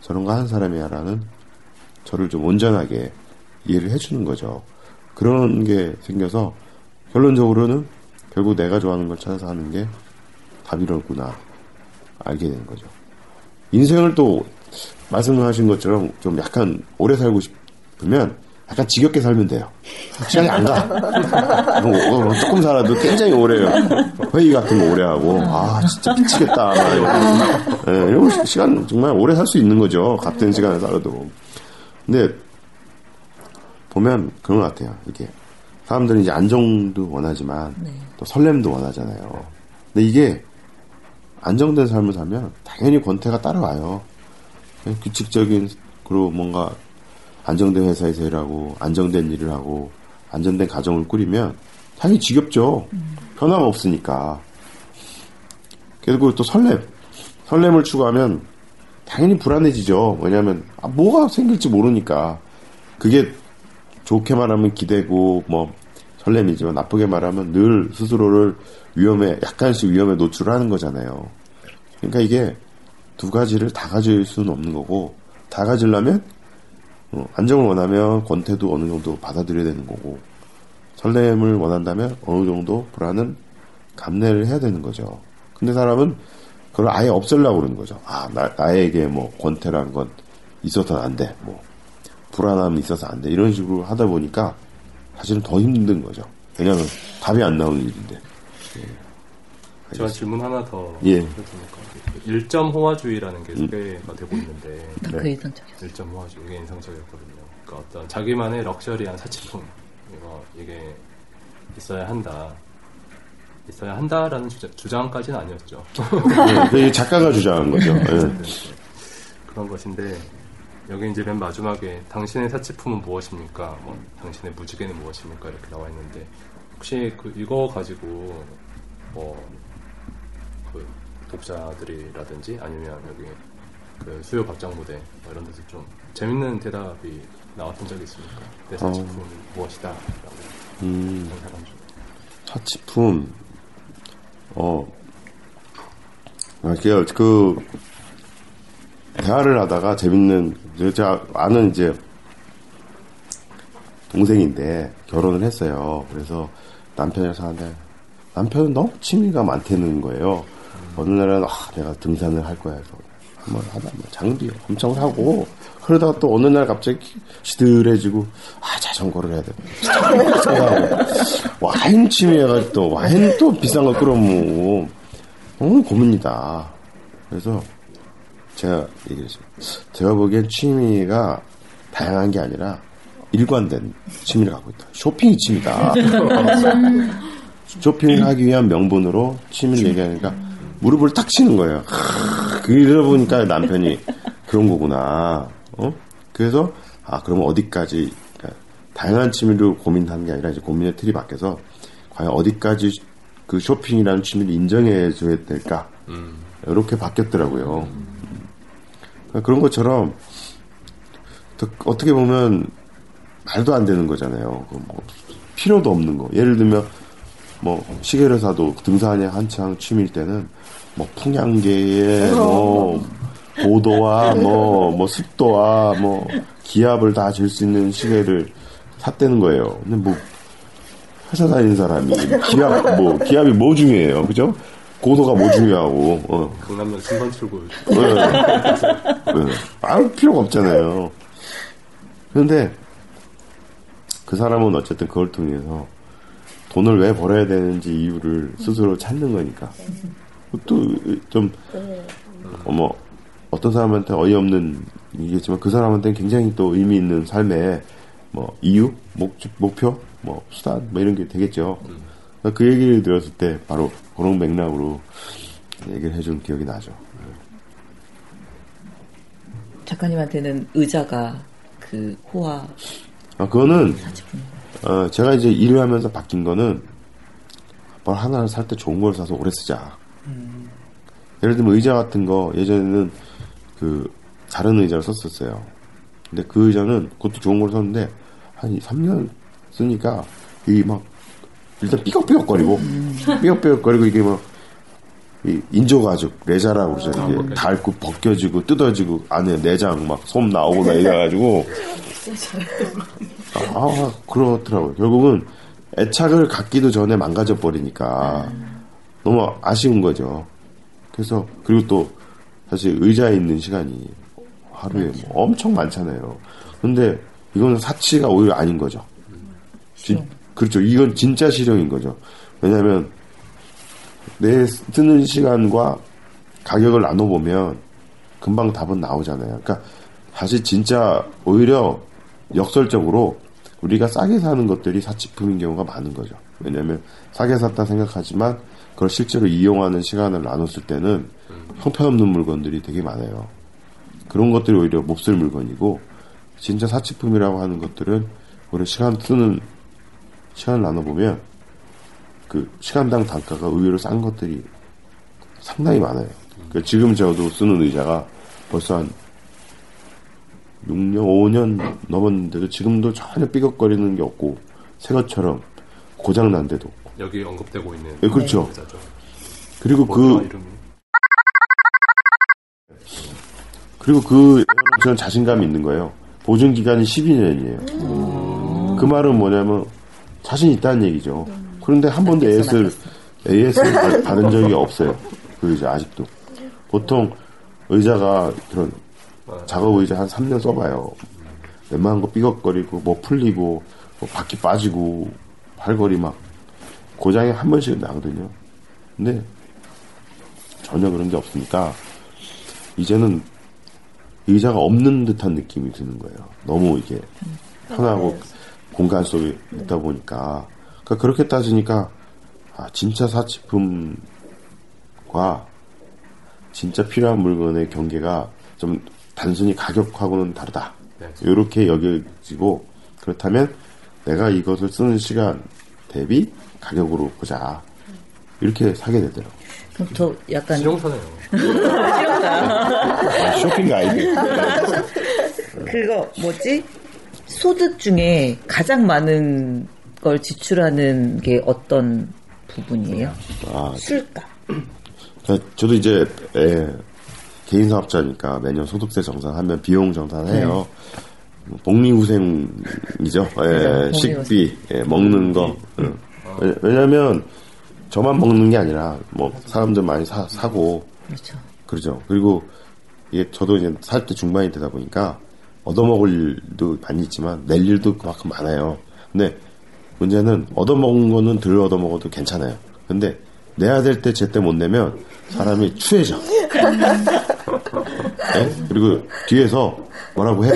저런 거 하는 사람이야라는 저를 좀 온전하게 이해를 해주는 거죠. 그런 게 생겨서 결론적으로는 결국 내가 좋아하는 걸 찾아서 하는 게 답이로구나 알게 되는 거죠. 인생을 또 말씀하신 것처럼 좀 약간 오래 살고 싶으면 약간 지겹게 살면 돼요. 시간이 안 가. 뭐, 뭐 조금 살아도 굉장히 오래요. 회의 같은 거 오래 하고, 아, 진짜 미치겠다. 네, 이런 시간 정말 오래 살 수 있는 거죠. 같은 시간을 살아도. 근데, 보면 그런 것 같아요. 이게. 사람들은 이제 안정도 원하지만, 네. 또 설렘도 원하잖아요. 근데 이게, 안정된 삶을 살면 당연히 권태가 따라와요. 규칙적인, 그리고 뭔가 안정된 회사에서 일하고 안정된 일을 하고 안정된 가정을 꾸리면 당연히 지겹죠. 변화가 없으니까. 그리고 또 설렘. 설렘을 추구하면 당연히 불안해지죠. 왜냐하면 아, 뭐가 생길지 모르니까. 그게 좋게 말하면 기대고 뭐 설렘이지만 나쁘게 말하면 늘 스스로를 위험에 약간씩 위험에 노출하는 거잖아요. 그러니까 이게 두 가지를 다 가질 수는 없는 거고 다 가지려면 어, 안정을 원하면 권태도 어느 정도 받아들여야 되는 거고 설렘을 원한다면 어느 정도 불안은 감내를 해야 되는 거죠. 근데 사람은 그걸 아예 없애려고 그러는 거죠. 아, 나, 나에게 뭐 권태란 건 있어서는 안 돼. 뭐 불안함이 있어서 안 돼. 이런 식으로 하다 보니까 사실은 더 힘든 거죠. 왜냐하면 답이 안 나오는 일인데. 예. 제가 질문 하나 더 예. 됩니까? 일점 호화주의라는 게 소개가 되고 있는데 딱그 인상적이었어요. 일점 호화주의 이게 인상적이었거든요. 그러니까 어떤 자기만의 럭셔리한 사치품 이거 이게 있어야 한다. 있어야 한다라는 주장, 까지는 아니었죠. 네, 그게 작가가 주장한 거죠. 예. 그런 것인데 여기 이제 맨 마지막에 당신의 사치품은 무엇입니까? 뭐 당신의 무지개는 무엇입니까? 이렇게 나와 있는데 혹시 그 이거 가지고 뭐 그 독자들이라든지 아니면 여기 그 수요 박장 무대 뭐 이런 데서 좀 재밌는 대답이 나왔던 적이 있습니까? 내 사치품은 무엇이다? 라고 음, 중. 사치품, 어, 아, 그, 그, 대화를 하다가 재밌는, 제가 아는 이제, 동생인데, 결혼을 했어요. 그래서 남편이랑 사는데, 남편은 너무 취미가 많다는 거예요. 어느 날은, 아, 내가 등산을 할 거야 해서, 한번 하다, 뭐 장비 엄청 사고, 그러다가 또 어느 날 갑자기 시들해지고, 아, 자전거를 해야 돼. 와인 취미해가지고 또, 와인 또 비싼 거 끌어모으고, 어, 고민이다. 그래서, 제가 얘기했어요. 제가 보기엔 취미가 다양한 게 아니라, 일관된 취미를 갖고 있다. 쇼핑이 취미다. 쇼핑을 하기 위한 명분으로 취미를 얘기하니까 무릎을 탁 치는 거예요. 그러다 보니까 남편이 그런 거구나. 어? 그래서 아 그러면 어디까지 그러니까 다양한 취미로 고민하는 게 아니라 이제 고민의 틀이 바뀌어서 과연 어디까지 그 쇼핑이라는 취미를 인정해 줘야 될까? 이렇게 바뀌었더라고요. 그런 것처럼 더- 어떻게 보면 말도 안 되는 거잖아요. 그뭐 필요도 없는 거. 예를 들면 뭐 시계를 사도 등산에 한창 취미일 때는 뭐 풍량계에 뭐 고도와 뭐, 뭐 습도와 뭐 기압을 다 잴 수 있는 시계를 샀다는 거예요. 근데 뭐 회사 다니는 사람이 기압 뭐 기압이 뭐 중요해요, 그죠? 고도가 뭐 중요하고 어. 강남역 신선 출구. 네. 네. 아무 필요가 없잖아요. 그런데 그 사람은 어쨌든 그걸 통해서 돈을 왜 벌어야 되는지 이유를 스스로 찾는 거니까. 또좀 어머 어떤 사람한테 어이없는 얘기겠지만 그 사람한테는 굉장히 또 의미 있는 삶의 뭐 이유, 목, 목표, 뭐 수단 뭐 이런 게 되겠죠. 그 그 얘기를 들었을 때 바로 그런 맥락으로 얘기를 해준 기억이 나죠. 작가님한테는 의자가 그 호화 아, 그거는. 어, 제가 이제 일을 하면서 바뀐 거는 뭘 하나를 살 때 좋은 걸 사서 오래 쓰자. 예를 들면 의자 같은 거 예전에는 그 다른 의자를 썼었어요. 근데 그 의자는 그것도 좋은 걸 샀는데 한 3년 쓰니까 이게 막 일단 삐걱삐걱거리고 삐걱삐걱거리고 이게 막이 인조가죽 레자라고 그러죠. 이게 닳고 벗겨지고 뜯어지고 안에 내장 막 솜 나오고 막 이래가지고 아, 그렇더라고요. 결국은 애착을 갖기도 전에 망가져 버리니까 너무 아쉬운 거죠. 그래서 그리고 또 사실 의자에 있는 시간이 하루에 뭐 엄청 많잖아요. 근데 이거는 사치가 오히려 아닌 거죠. 진- 그렇죠. 이건 진짜 실용인 거죠. 왜냐하면 내 쓰는 시간과 가격을 나눠보면 금방 답은 나오잖아요. 그러니까 사실 진짜 오히려 역설적으로 우리가 싸게 사는 것들이 사치품인 경우가 많은 거죠. 왜냐하면 싸게 샀다 생각하지만 그걸 실제로 이용하는 시간을 나눴을 때는 형편없는 물건들이 되게 많아요. 그런 것들이 오히려 몹쓸 물건이고 진짜 사치품이라고 하는 것들은 오히려 시간 쓰는 시간을 나눠보면 그 시간당 단가가 의외로 싼 것들이 상당히 많아요. 그러니까 지금 저도 쓰는 의자가 벌써 한 6년, 5년 넘었는데도 지금도 전혀 삐걱거리는 게 없고 새 것처럼 고장 난 데도 없고. 여기 언급되고 있는 예, 그렇죠. 의자죠. 그리고 그 이름이? 그리고 그 저는 자신감이 있는 거예요. 보증 기간이 12년이에요. 그 말은 뭐냐면 자신 있다는 얘기죠. 그런데 한 번도 AS를 AS를 받- 받은 적이 없어요. 그 의자 아직도. 보통 의자가 그런 작업 의자 한 3년 써봐요. 웬만한 거 삐걱거리고 뭐 풀리고 뭐 바퀴 빠지고 팔걸이 막 고장이 한 번씩은 나거든요. 근데 전혀 그런 게 없으니까 이제는 의자가 없는 듯한 느낌이 드는 거예요. 너무 이게 편하고 공간 속에 있다 보니까. 그러니까 그렇게 따지니까 아, 진짜 사치품과 진짜 필요한 물건의 경계가 좀 단순히 가격하고는 다르다. 네. 이렇게 여겨지고 그렇다면 내가 이것을 쓰는 시간 대비 가격으로 보자. 이렇게 사게 되더라고요. 그럼 저 약간 실용사네요. 아, 쇼핑 가이드. 그거 뭐지? 소득 중에 가장 많은 걸 지출하는 게 어떤 부분이에요? 아, 술값. 그러니까 저도 이제 예, 개인 사업자니까 매년 소득세 정산하면 비용 정산해요. 복리후생이죠. 예, 복리후생. 식비, 예, 먹는 거. 응. 왜- 왜냐면 저만 먹는 게 아니라 뭐 사람들 많이 사, 사고 그렇죠. 그러죠. 그리고 이게 저도 이제 살때 중반이 되다 보니까 얻어먹을 일도 많이 있지만 낼 일도 그만큼 많아요. 근데 문제는 얻어먹은 거는 덜 얻어먹어도 괜찮아요. 근데 내야 될 때 제때 못 내면 사람이 추해져. 예? 그리고 뒤에서 뭐라고 해?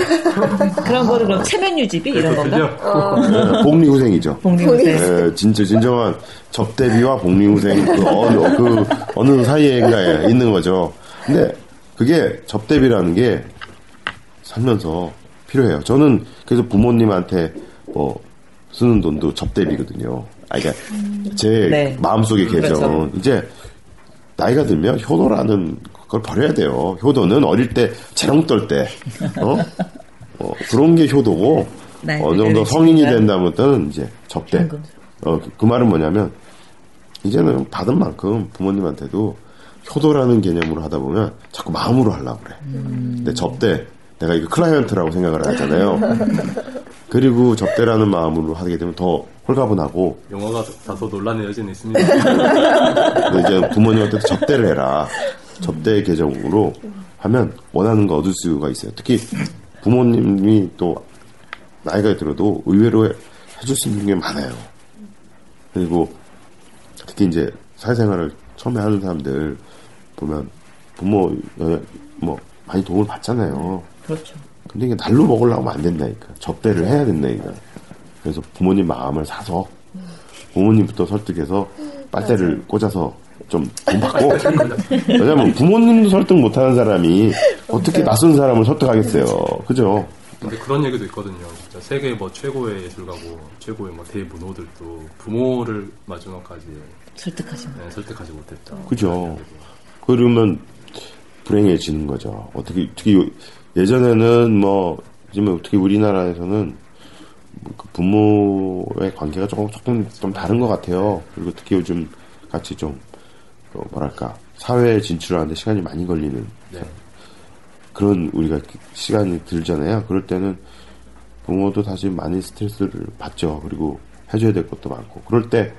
그런 거는 그럼 체면 유지비 이런 건가? 예, 복리후생이죠. 복리후생. 예, 진짜 진정한 접대비와 복리후생 그 어느 그 어느 사이에인가에 있는 거죠. 근데 그게 접대비라는 게 살면서 필요해요. 저는 그래서 부모님한테 뭐 쓰는 돈도 접대비거든요. 아, 그러니까 제 네. 마음속의 계정은 그렇죠. 이제 나이가 들면 효도라는 걸 버려야 돼요. 효도는 어릴 때 재롱 떨 때, 어? 어, 그런 게 효도고, 네, 어느 정도 성인이 된다부터는 이제 접대. 어, 그, 그 말은 뭐냐면, 이제는 받은 만큼 부모님한테도 효도라는 개념으로 하다 보면 자꾸 마음으로 하려고 그래. 근데 접대 내가 이거 클라이언트라고 생각을 하잖아요. 그리고 접대라는 마음으로 하게 되면 더 홀가분하고 영화가 다소 논란의 여지는 있습니다. 이제 부모님한테 접대를 해라. 접대 계정으로 하면 원하는 거 얻을 수가 있어요. 특히 부모님이 또 나이가 들어도 의외로 해줄 수 있는 게 많아요. 그리고 특히 이제 사회생활을 처음에 하는 사람들 보면 부모 여- 뭐 많이 도움을 받잖아요. 그렇죠. 근데 이게 날로 먹으려고 하면 안 된다니까. 접대를 해야 된다니까. 그래서 부모님 마음을 사서 부모님부터 설득해서 빨대를 꽂아서 좀 돈 받고. 왜냐면 부모님도 설득 못하는 사람이 어떻게 낯선 사람을 설득하겠어요. 그죠? 근데 그런 얘기도 있거든요. 진짜 세계 뭐 최고의 예술가고 최고의 뭐 대문호들도 부모를 마지막까지 설득하지 네, 설득하지 못했다. 그죠. 그러면 불행해지는 거죠. 어떻게 특히 요- 예전에는 뭐 지금 특히 우리나라에서는 그 부모의 관계가 조금 조금 좀 다른 것 같아요. 그리고 특히 요즘 같이 좀 어, 뭐랄까 사회에 진출하는데 시간이 많이 걸리는 네. 그런 우리가 시간이 들잖아요. 그럴 때는 부모도 사실 많이 스트레스를 받죠. 그리고 해줘야 될 것도 많고. 그럴 때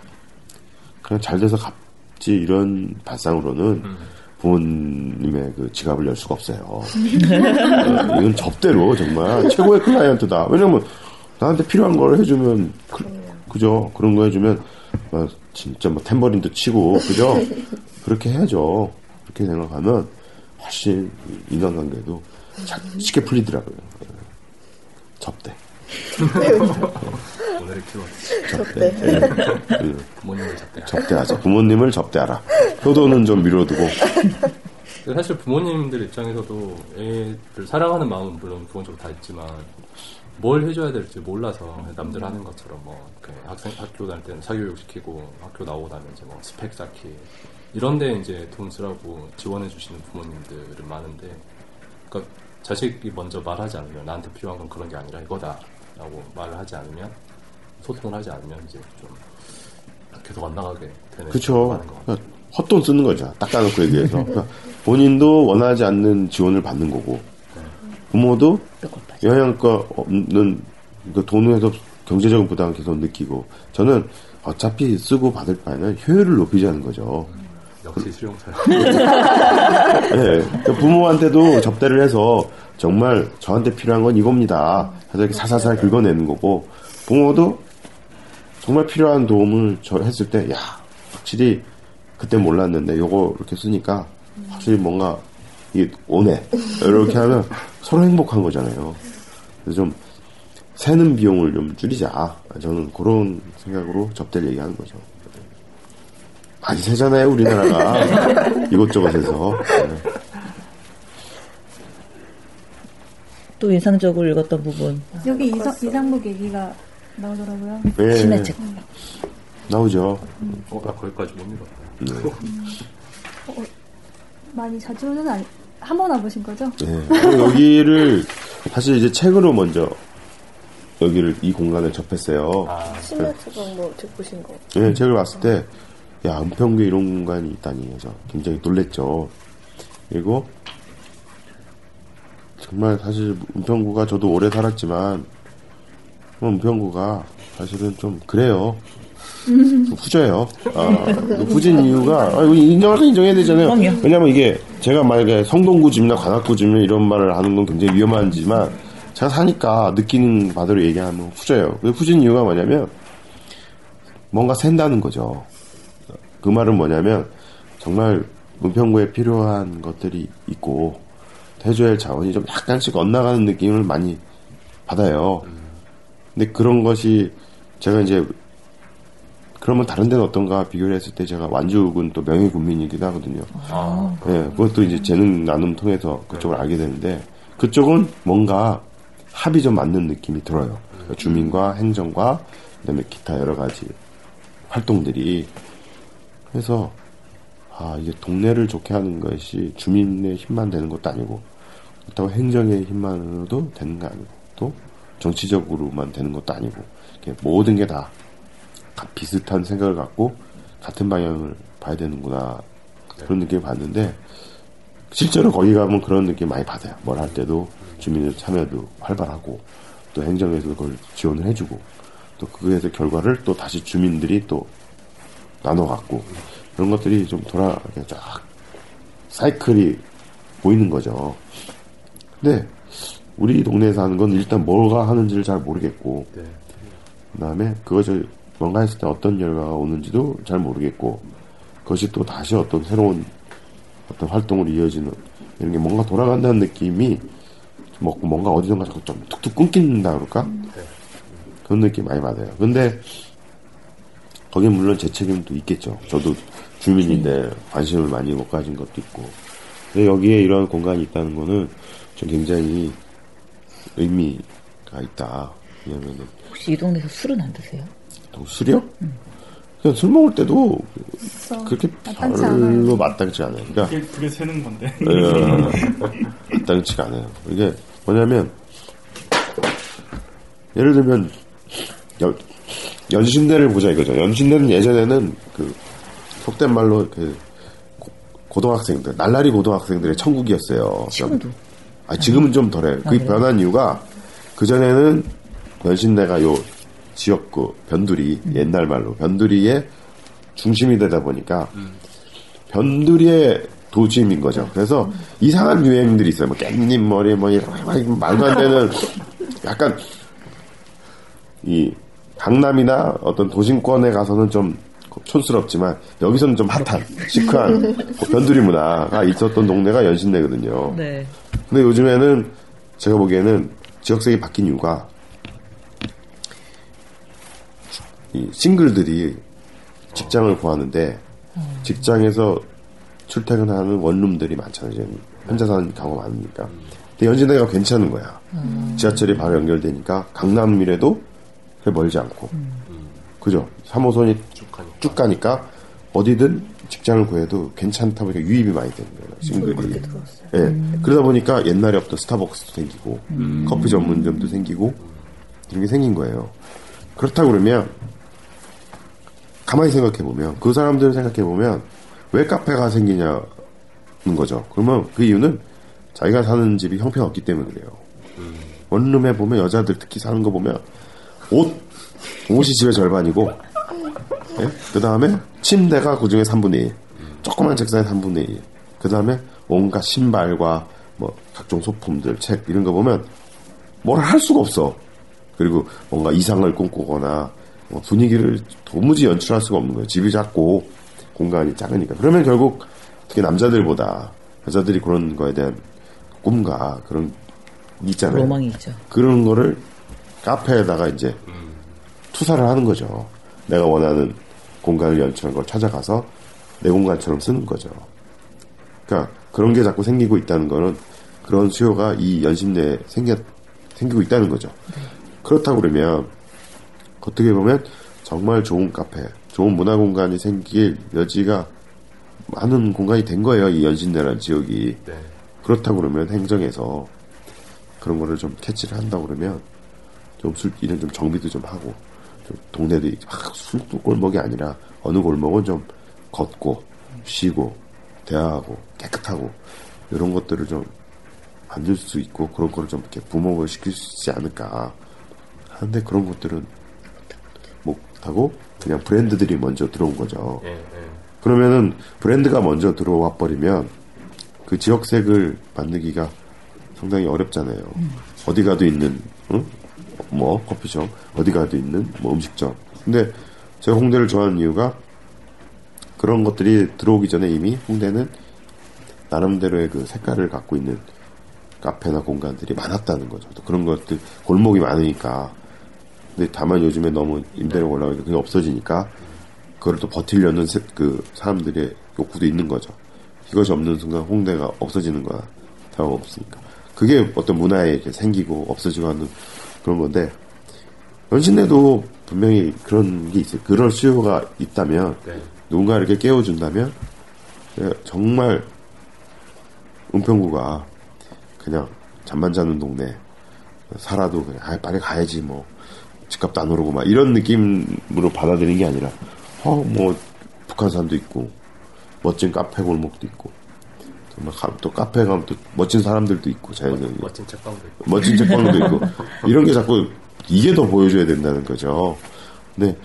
그냥 잘 돼서 갚지 이런 발상으로는 부모님의 그 지갑을 열 수가 없어요. 어, 이건 접대로 정말 최고의 클라이언트다. 왜냐면 나한테 필요한 걸 해주면 그, 죠 그런 거 해주면 어, 진짜 뭐 탬버린도 치고 그죠? 그렇게 해야죠. 그렇게 생각하면 훨씬 인간관계도 자- 쉽게 풀리더라고요. 접대. 오늘의 키워드 접대. 예. 그 부모님을 접대. 접대하자. 부모님을 접대하라. 효도는 좀 미뤄두고. 사실 부모님들 입장에서도 애들 사랑하는 마음은 물론 기본적으로 다 있지만 뭘 해줘야 될지 몰라서 남들 하는 것처럼 뭐 학생 학교 다닐 때는 사교육 시키고 학교 나오고 나면 이제 뭐 스펙 쌓기 이런데 이제 돈 쓰라고 지원해 주시는 부모님들은 많은데 그러니까 자식이 먼저 말하지 않으면 나한테 필요한 건 그런 게 아니라 이거다 라고 말을 하지 않으면 소통을 하지 않으면 이제 좀 계속 안 나가게 되는 그쵸. 그러니까 헛돈 쓰는 거죠. 딱 까놓고 얘기해서. 그러니까 본인도 원하지 않는 지원을 받는 거고, 부모도 영양가 없는 그 돈을 해서 경제적인 부담을 계속 느끼고, 저는 어차피 쓰고 받을 바에는 효율을 높이자는 거죠. 역시 실용사. 예. 그러니까 부모한테도 접대를 해서 정말 저한테 필요한 건 이겁니다. 해서 이렇게 살살살 긁어내는 거고, 부모도 정말 필요한 도움을 저 했을 때, 야, 확실히 그때 몰랐는데 요거 이렇게 쓰니까 확실히 뭔가 이게 오네. 이렇게 하면 서로 행복한 거잖아요. 그래서 좀 새는 비용을 좀 줄이자. 저는 그런 생각으로 접대를 얘기하는 거죠. 많이 세잖아요, 우리나라가. 이곳저곳에서. 네. 또 인상적으로 읽었던 부분. 여기 이상, 이상복 얘기가 나오더라고요. 네. 신의 책. 나오죠. 어, 나 거기까지 못 읽었다. 많이 자주는 안, 한번 와보신 거죠? 네. 여기를 사실 이제 책으로 먼저 여기를 이 공간을 접했어요. 심야처럼 뭐 듣고 신 거. 네, 책을 봤을 때, 야, 은평구에 이런 공간이 있다니 해서 굉장히 놀랬죠. 그리고, 정말 사실 은평구가 저도 오래 살았지만, 뭐 은평구가 사실은 좀 그래요. 좀 후져요. 아, 그 후진 이유가, 아, 인정할 건 인정해야 되잖아요. 왜냐면 이게, 제가 만약에 성동구 집이나 관악구 집이나 이런 말을 하는 건 굉장히 위험하지만, 제가 사니까 느끼는 바대로 얘기하면 후져요. 그 후진 이유가 뭐냐면, 뭔가 샌다는 거죠. 그 말은 뭐냐면 정말 문평구에 필요한 것들이 있고 해줘야 할 자원이 좀 약간씩 엇나가는 느낌을 많이 받아요. 근데 그런 것이 제가 이제 그러면 다른 데는 어떤가 비교를 했을 때 제가 완주군 또 명예 군민이기도 하거든요. 아, 예, 그것도 이제 재능 나눔 통해서 그쪽을 알게 되는데 그쪽은 뭔가 합이 좀 맞는 느낌이 들어요. 그러니까 주민과 행정과 그다음에 기타 여러 가지 활동들이 그래서 아 이게 동네를 좋게 하는 것이 주민의 힘만 되는 것도 아니고 그렇다고 행정의 힘만으로도 되는 거 아니고 또 정치적으로만 되는 것도 아니고 모든 게 다 비슷한 생각을 갖고 같은 방향을 봐야 되는구나 그런 느낌 받는데 실제로 거기 가면 그런 느낌 많이 받아요. 뭘 할 때도 주민들 참여도 활발하고 또 행정에서도 그걸 지원을 해주고 또 그에서 결과를 또 다시 주민들이 또 나눠 갖고 그런 것들이 좀 돌아 이렇게 쫙 사이클이 보이는 거죠. 근데 우리 동네에서 하는 건 일단 뭐가 하는지를 잘 모르겠고 네. 그다음에 그것을 뭔가 했을 때 어떤 결과가 오는지도 잘 모르겠고 그것이 또 다시 어떤 새로운 어떤 활동으로 이어지는 이런 게 뭔가 돌아간다는 느낌이 먹고 뭔가 어디선가 자꾸 좀 툭툭 끊긴다 그럴까 그런 느낌 많이 받아요. 근데 거기에 물론 제 책임도 있겠죠. 저도 주민인데 관심을 많이 못 가진 것도 있고. 근데 여기에 이런 공간이 있다는 거는 좀 굉장히 의미가 있다. 왜냐면은 혹시 이 동네에서 술은 안 드세요? 또 술이요? 그냥 술 먹을 때도 있어. 그렇게 마땅치 별로 않아요. 마땅치 않아요. 그러니까 그게, 그게 새는 건데. 예, 마땅치가 않아요. 이게 뭐냐면 예를 들면 연, 연신내를 보자 이거죠. 연신내는 예전에는 그 속된 말로 그 고- 고등학생들 날라리 고등학생들의 천국이었어요. 지금도. 아, 지금은 좀 덜해요. 그게 그래요? 변한 이유가 그전에는 연신내가 요 지역구 변두리 옛날 말로 변두리의 중심이 되다 보니까 변두리의 도심인 거죠. 그래서 이상한 유행들이 있어요. 뭐 깻잎 머리 뭐 이런 막 말도 안 되는 약간 이 강남이나 어떤 도심권에 가서는 좀 촌스럽지만 여기서는 좀 핫한 시크한 그 변두리 문화가 있었던 동네가 연신내거든요. 네. 근데 요즘에는 제가 보기에는 지역색이 바뀐 이유가 이 싱글들이 직장을 구하는데 직장에서 출퇴근하는 원룸들이 많잖아요. 이제 혼자 사는 경우가 많으니까. 근데 연신내가 괜찮은 거야. 지하철이 바로 연결되니까 강남이라도 멀지 않고. 그죠? 3호선이 쭉 가니까. 쭉 가니까 어디든 직장을 구해도 괜찮다 보니까 유입이 많이 되는 거예요. 싱글이. 예. 그러다 보니까 옛날에 없던 스타벅스도 생기고 커피 전문점도 생기고 이런 게 생긴 거예요. 그렇다 그러면 가만히 생각해 보면 그 사람들을 생각해 보면 왜 카페가 생기냐는 거죠. 그러면 그 이유는 자기가 사는 집이 형편없기 때문에 그래요. 원룸에 보면 여자들 특히 사는 거 보면 옷 옷이 집의 절반이고 그 다음에 침대가 그 중에 3분의 1. 조그만 책상의 3분의 1. 그 다음에 온갖 신발과 뭐 각종 소품들, 책 이런 거 보면 뭘 할 수가 없어. 그리고 뭔가 이상을 꿈꾸거나 뭐 분위기를 도무지 연출할 수가 없는 거예요. 집이 작고 공간이 작으니까. 그러면 결국 특히 남자들보다 여자들이 그런 거에 대한 꿈과 그런 게 있잖아요. 로망이 있죠. 그런 거를 카페에다가 이제 투사를 하는 거죠. 내가 원하는 공간을 연출한 걸 찾아가서 내 공간처럼 쓰는 거죠. 그러니까 그런 게 자꾸 생기고 있다는 거는 그런 수요가 이 연심 내에 생겨, 생기고 있다는 거죠. 그렇다고 그러면 어떻게 보면 정말 좋은 카페, 좋은 문화 공간이 생길 여지가 많은 공간이 된 거예요. 이 연신내라는 지역이. 네. 그렇다고 그러면 행정에서 그런 거를 좀 캐치를 한다고 그러면 좀 술, 이런 좀 정비도 좀 하고 좀 동네들이 막 술도 골목이 아니라 어느 골목은 좀 걷고 쉬고 대화하고 깨끗하고 이런 것들을 좀 만들 수 있고 그런 거를 좀 이렇게 부목을 시킬 수 있지 않을까 하는데 그런 것들은 못하고 그냥 브랜드들이 먼저 들어온 거죠. 예, 예. 그러면은 브랜드가 먼저 들어와 버리면 그 지역색을 만들기가 상당히 어렵잖아요. 어디 가도 있는 응? 뭐 커피숍, 어디 가도 있는 뭐 음식점. 근데 제가 홍대를 좋아하는 이유가 그런 것들이 들어오기 전에 이미 홍대는 나름대로의 그 색깔을 갖고 있는 카페나 공간들이 많았다는 거죠. 또 그런 것들 골목이 많으니까. 근데 다만 요즘에 너무 임대료가 올라가니까 그게 없어지니까 그걸 또 버틸려는 세- 그 사람들의 욕구도 있는 거죠. 이것이 없는 순간 홍대가 없어지는 거야. 다음 없으니까. 그게 어떤 문화에 이렇게 생기고 없어지고 하는 그런 건데 연신내도 분명히 그런 게 있어요. 그런 수요가 있다면 네. 누군가 이렇게 깨워준다면 예, 정말 은평구가 그냥 잠만 자는 동네 살아도 그냥 아, 빨리 가야지 뭐 집값도 안 오르고 막 이런 느낌으로 받아들이는 게 아니라 어뭐 북한 산도 있고 멋진 카페 골목도 있고 또 카페 가면 또 멋진 사람들도 있고 자연스럽게 멋진 책방도 있고. 멋진 책방도 있고 이런 게 자꾸 이게 더 보여줘야 된다는 거죠. 근데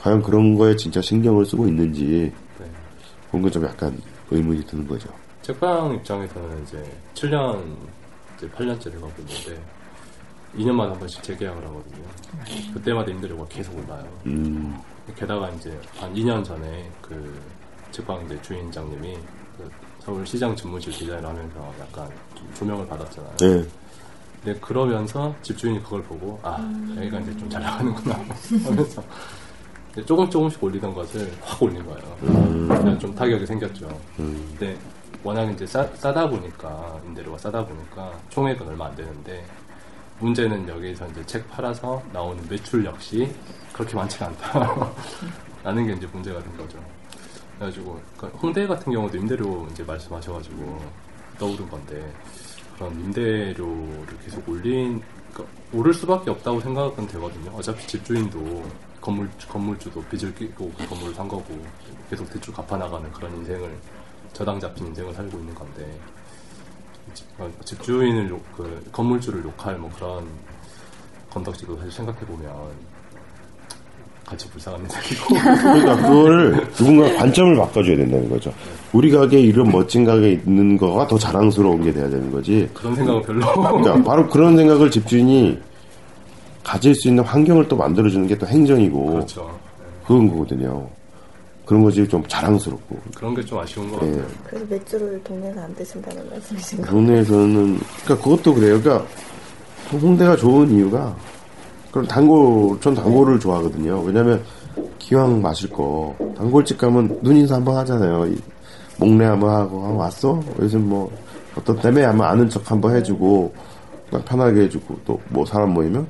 과연 그런 거에 진짜 신경을 쓰고 있는지 네. 그런 건좀 약간 의문이 드는 거죠. 책방 입장에서는 이제 7년, 이제 8년째를 가고 있는데 2년마다 한 번씩 재계약을 하거든요. 그때마다 임대료가 계속 올라요. 음, 게다가 이제 한 2년 전에 그 책방 이제 주인장님이 그 서울시장 집무실 디자인을 하면서 약간 좀 조명을 받았잖아요. 네. 근데 그러면서 집주인이 그걸 보고 아 여기가 이제 좀 잘 나가는구나 하면서 조금 조금씩 올리던 것을 확 올린 거예요. 그냥 좀 타격이 생겼죠. 근데 워낙 이제 싸, 싸다 보니까 임대료가 싸다 보니까 총액은 얼마 안 되는데 문제는 여기서 이제 책 팔아서 나오는 매출 역시 그렇게 많지가 않다. 라는 게 이제 문제가 된 거죠. 그래가지고 그러니까 홍대 같은 경우도 임대료 이제 말씀하셔가지고 떠오른 건데 그런 임대료를 계속 올린 그러니까 오를 수밖에 없다고 생각은 되거든요. 어차피 집주인도 건물 건물주도 빚을 끼고 그 건물을 산 거고 계속 대출 갚아 나가는 그런 인생을 저당 잡힌 인생을 살고 있는 건데 집, 어, 집주인을 욕, 그 건물주를 욕할 뭐 그런 건덕지도 사실 생각해 보면 같이 불쌍한 인생이고 그러니까 그거를 누군가 관점을 바꿔줘야 된다는 거죠. 우리 가게에 이런 멋진 가게 있는 거가 더 자랑스러운 게 돼야 되는 거지. 그런 생각은 별로 그러니까 바로 그런 생각을 집주인이 가질 수 있는 환경을 또 만들어주는 게 또 행정이고 그렇죠. 그런 거거든요. 그런 거지 좀 자랑스럽고. 그런 게 좀 아쉬운 것 예. 같아요. 그래서 맥주를 동네에서 안 드신다는 말씀이신가요? 동네에서는 그러니까 그것도 그래요. 그러니까 홍대가 좋은 이유가 그럼 단골 전 단골을 좋아하거든요. 왜냐면 기왕 마실 거 단골집 가면 눈 인사 한번 하잖아요. 이 목례 한번 하고 아, 왔어? 요즘 뭐 어떤 때문에 하면 아는 척 한번 해주고 그냥 편하게 해주고 또 뭐 사람 모이면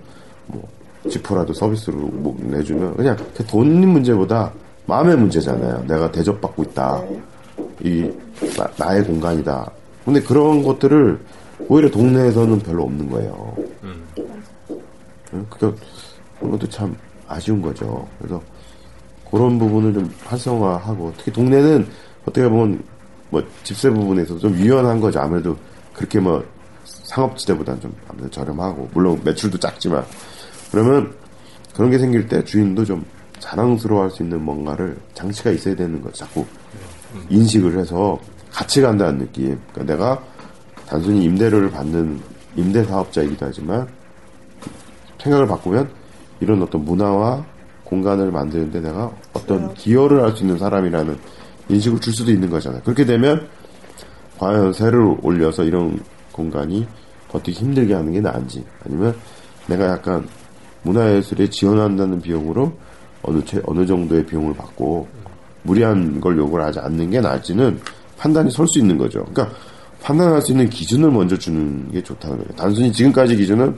뭐 지퍼라도 서비스로 뭐 내주면 그냥 그돈 문제보다 마음의 문제잖아요. 내가 대접받고 있다. 이 나, 의 공간이다. 근데 그런 것들을 오히려 동네에서는 별로 없는 거예요. 음. 응? 그러니까 그런 것도 참 아쉬운 거죠. 그래서 그런 부분을 좀 활성화하고 특히 동네는 어떻게 보면 뭐 집세 부분에서 좀 유연한 거죠. 아무래도 그렇게 뭐 상업지대보다는 좀 아무래도 저렴하고 물론 매출도 작지만 그러면 그런 게 생길 때 주인도 좀 자랑스러워할 수 있는 뭔가를 장치가 있어야 되는 거 자꾸 인식을 해서 같이 간다는 느낌. 그러니까 내가 단순히 임대료를 받는 임대 사업자이기도 하지만 생각을 바꾸면 이런 어떤 문화와 공간을 만드는데 내가 어떤 기여를 할 수 있는 사람이라는 인식을 줄 수도 있는 거잖아요. 그렇게 되면 과연 세를 올려서 이런 공간이 버티기 힘들게 하는 게 나은지 아니면 내가 약간 문화예술에 지원한다는 비용으로 어느 채, 어느 정도의 비용을 받고 무리한 걸 요구를 하지 않는 게 나을지는 판단이 설 수 있는 거죠. 그러니까 판단할 수 있는 기준을 먼저 주는 게 좋다는 거예요. 단순히 지금까지 기준은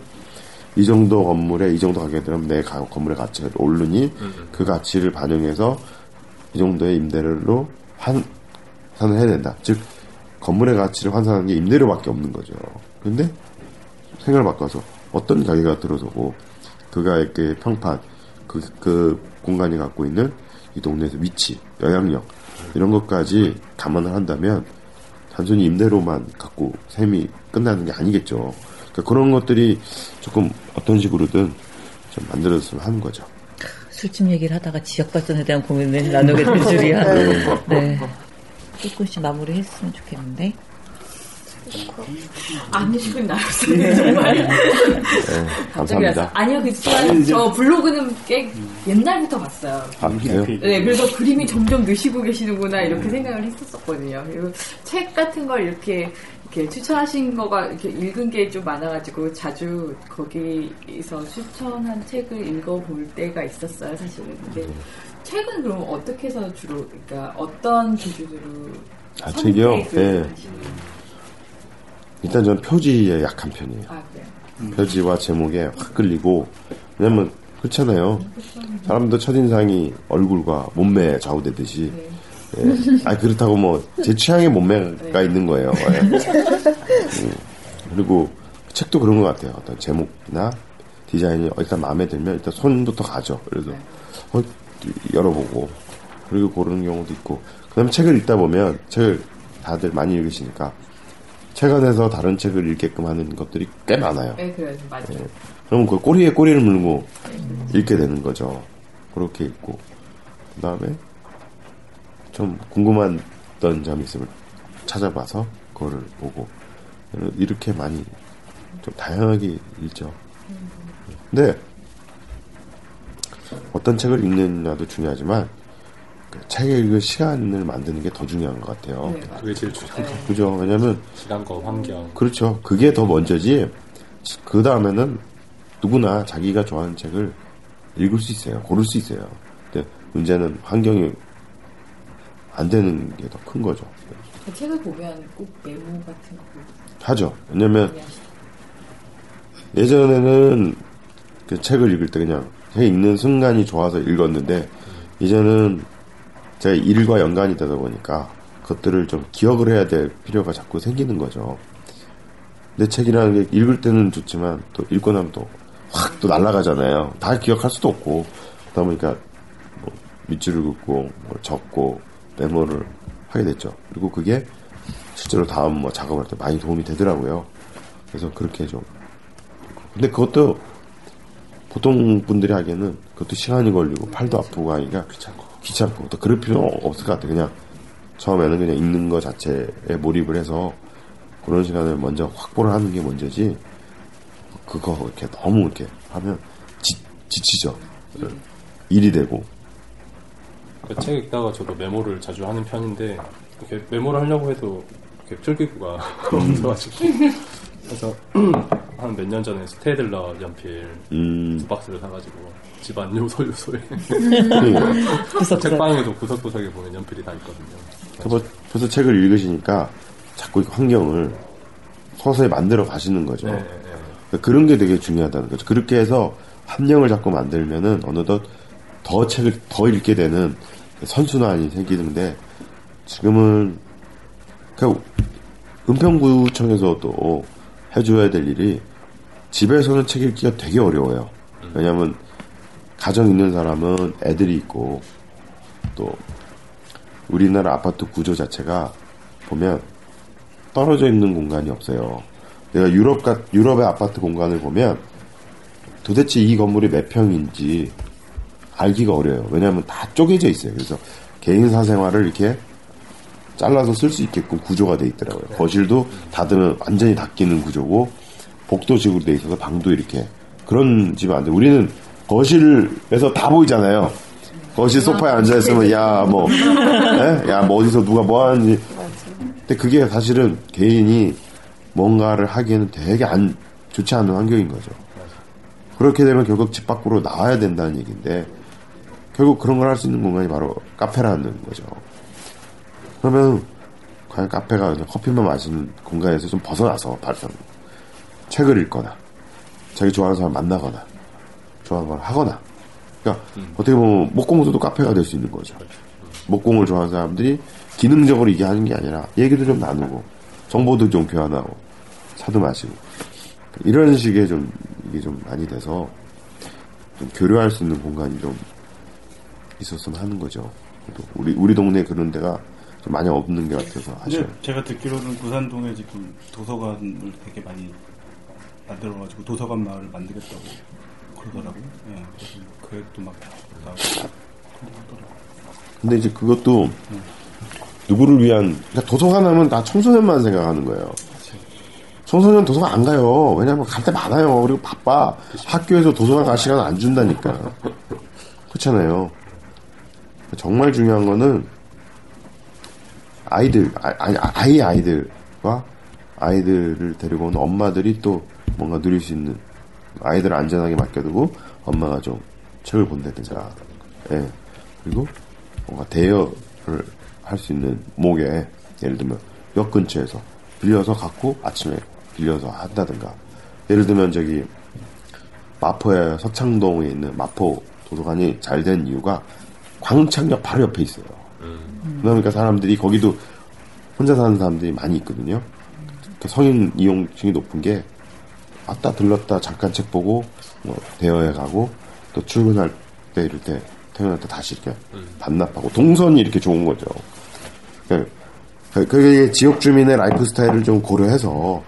이 정도 건물에 이 정도 가게 되면 내 가- 건물의 가치가 오르니 그 가치를 반영해서 이 정도의 임대료로 환산을 해야 된다. 즉 건물의 가치를 환산하는 게 임대료밖에 없는 거죠. 근데 생각을 바꿔서 어떤 가게가 들어서고 그가 그 평판 그, 그 공간이 갖고 있는 이 동네에서 위치, 영향력 이런 것까지 감안을 한다면 단순히 임대료만 갖고 셈이 끝나는 게 아니겠죠. 그러니까 그런 것들이 조금 어떤 식으로든 좀 만들어졌으면 하는 거죠. 술집 얘기를 하다가 지역 발전에 대한 고민을 나누게 될 줄이야. 네. 조금씩 마무리했으면 좋겠는데. 안 싶은 나였어요 정말. 갑자기 감사합니다. 왔어요. 아니요 그렇지만 저 블로그는 꽤 옛날부터 봤어요. 아, 그래요? 네, 그래서 그림이 점점 느시고 계시는구나 이렇게 생각을 했었거든요. 그리고 책 같은 걸 이렇게 이렇게 추천하신 거가 이렇게 읽은 게 좀 많아가지고 자주 거기서 추천한 책을 읽어볼 때가 있었어요, 사실은. 근데 책은 그럼 어떻게 해서 주로, 그러니까 어떤 기준으로 아, 책이요? 선택을 예. 일단 저는 표지에 약한 편이에요. 아, 그래요? 표지와 제목에 확 끌리고 왜냐면 그렇잖아요. 사람도 첫인상이 얼굴과 몸매에 좌우되듯이 예. 아 그렇다고 뭐 제 취향의 몸매가 있는 거예요. 예. 음, 그리고 책도 그런 것 같아요. 어떤 제목이나 디자인이 일단 마음에 들면 일단 손부터 가죠. 그래서 어, 열어보고 그리고 고르는 경우도 있고 그다음에 책을 읽다 보면 책을 다들 많이 읽으시니까 책 안에서 다른 책을 읽게끔 하는 것들이 꽤 많아요. 네, 그래요. 맞아요. 예. 그럼 그 꼬리에 꼬리를 물고 읽게 되는 거죠. 그렇게 읽고 그 다음에 좀 궁금했던 점이 있으면 찾아봐서 그거를 보고 이렇게 많이 좀 다양하게 읽죠. 근데 어떤 책을 읽느냐도 중요하지만 그 책을 읽을 시간을 만드는 게 더 중요한 것 같아요. 네, 그게 제일 중요한 거. 그죠? 왜냐면 시간과 환경. 그렇죠. 그게 더 먼저지. 그 다음에는 누구나 자기가 좋아하는 책을 읽을 수 있어요. 고를 수 있어요. 근데 문제는 환경이 안 되는 게 더 큰 거죠. 그 책을 보면 꼭 메모 같은 거 하죠. 왜냐면. 예전에는 그 책을 읽을 때 그냥 책 읽는 순간이 좋아서 읽었는데 이제는 제가 일과 연관이 되다 보니까 그것들을 좀 기억을 해야 될 필요가 자꾸 생기는 거죠. 내 책이라는 게 읽을 때는 좋지만 또 읽고 나면 또 확 또 날아가잖아요. 다 기억할 수도 없고 그러다 보니까 뭐 밑줄을 긋고 뭐 적고 메모를 하게 됐죠. 그리고 그게 실제로 다음 뭐 작업할 때 많이 도움이 되더라고요. 그래서 그렇게 좀 근데 그것도 보통 분들이 하기에는 그것도 시간이 걸리고 팔도 아프고 하니까 귀찮고 귀찮고 또 그럴 필요는 없을 것 같아요. 그냥 처음에는 그냥 읽는 거 자체에 몰입을 해서 그런 시간을 먼저 확보를 하는 게 먼저지 그거 이렇게 너무 이렇게 하면 지, 지치죠. 일이 되고 그 책 읽다가 저도 메모를 자주 하는 편인데 이렇게 메모를 하려고 해도 이렇게 필기구가 없어가지고 그래서 한 몇 년 전에 스테이들러 연필 음, 두 박스를 사가지고 집안 요소 요소에 그 책방에도 구석구석에 보면 연필이 다 있거든요. 벌써, 벌써 책을 읽으시니까 자꾸 이 환경을 서서히 만들어 가시는 거죠. 네, 네. 그러니까 그런 게 되게 중요하다는 거죠. 그렇게 해서 함량을 자꾸 만들면은 어느덧 더 책을 더 읽게 되는 선순환이 생기는데 지금은 그 은평구청에서 도 해줘야 될 일이 집에서는 책 읽기가 되게 어려워요. 왜냐하면 가정 있는 사람은 애들이 있고 또 우리나라 아파트 구조 자체가 보면 떨어져 있는 공간이 없어요. 내가 유럽 같 유럽의 아파트 공간을 보면 도대체 이 건물이 몇 평인지 알기가 어려워요. 왜냐하면 다 쪼개져 있어요. 그래서 개인 사생활을 이렇게 잘라서 쓸 수 있게끔 구조가 돼 있더라고요. 거실도 닫으면 완전히 닫히는 구조고 복도식으로 돼 있어서 방도 이렇게 그런 집은 안 돼. 우리는 거실에서 다 보이잖아요. 거실 소파에 앉아 있으면 야뭐 야뭐 어디서 누가 뭐 하는지. 근데 그게 사실은 개인이 뭔가를 하기에는 되게 안 좋지 않은 환경인 거죠. 그렇게 되면 결국 집 밖으로 나와야 된다는 얘기인데 결국 그런 걸 할 수 있는 공간이 바로 카페라는 거죠. 그러면 과연 카페가 커피만 마시는 공간에서 좀 벗어나서 발전 책을 읽거나 자기 좋아하는 사람 만나거나 좋아하는 걸 하거나 그러니까 어떻게 보면 목공소도 카페가 될 수 있는 거죠. 목공을 좋아하는 사람들이 기능적으로 이게 하는 게 아니라 얘기도 좀 나누고 정보도 좀 교환하고 차도 마시고 이런 식의 좀 이게 좀 많이 돼서 좀 교류할 수 있는 공간이 좀 있었으면 하는 거죠. 또 우리 우리 동네 에 그런 데가 좀 많이 없는 게 같아서 아쉬워요. 제가 듣기로는 부산동에 지금 도서관을 되게 많이 만들어가지고 도서관 마을을 만들겠다고 그러더라고요. 예, 그래서 계획도 막 나오고 그러더라고요. 근데 이제 그것도 누구를 위한 그러니까 도서관 하면 다 청소년만 생각하는 거예요. 청소년 도서관 안 가요. 왜냐면 갈 때 많아요. 그리고 바빠. 학교에서 도서관 갈 시간 안 준다니까. 그렇잖아요. 정말 중요한 거는 아이들, 아, 아니, 아이 아이들과 아이들을 데리고 온 엄마들이 또 뭔가 누릴 수 있는 아이들을 안전하게 맡겨두고 엄마가 좀 책을 본다든가. 예. 그리고 뭔가 대여를 할 수 있는 목에 예를 들면 역 근처에서 빌려서 갖고 아침에 빌려서 한다든가. 예를 들면 저기 마포의 서창동에 있는 마포 도서관이 잘 된 이유가 광창역 바로 옆에 있어요. 그러니까 사람들이 거기도 혼자 사는 사람들이 많이 있거든요. 그 성인 이용층이 높은 게 왔다 들렀다 잠깐 책 보고 뭐 대여해 가고 또 출근할 때 이럴 때 태어날 때 다시 이렇게 반납하고 동선이 이렇게 좋은 거죠. 그- 그- 그게 지역 주민의 라이프 스타일을 좀 고려해서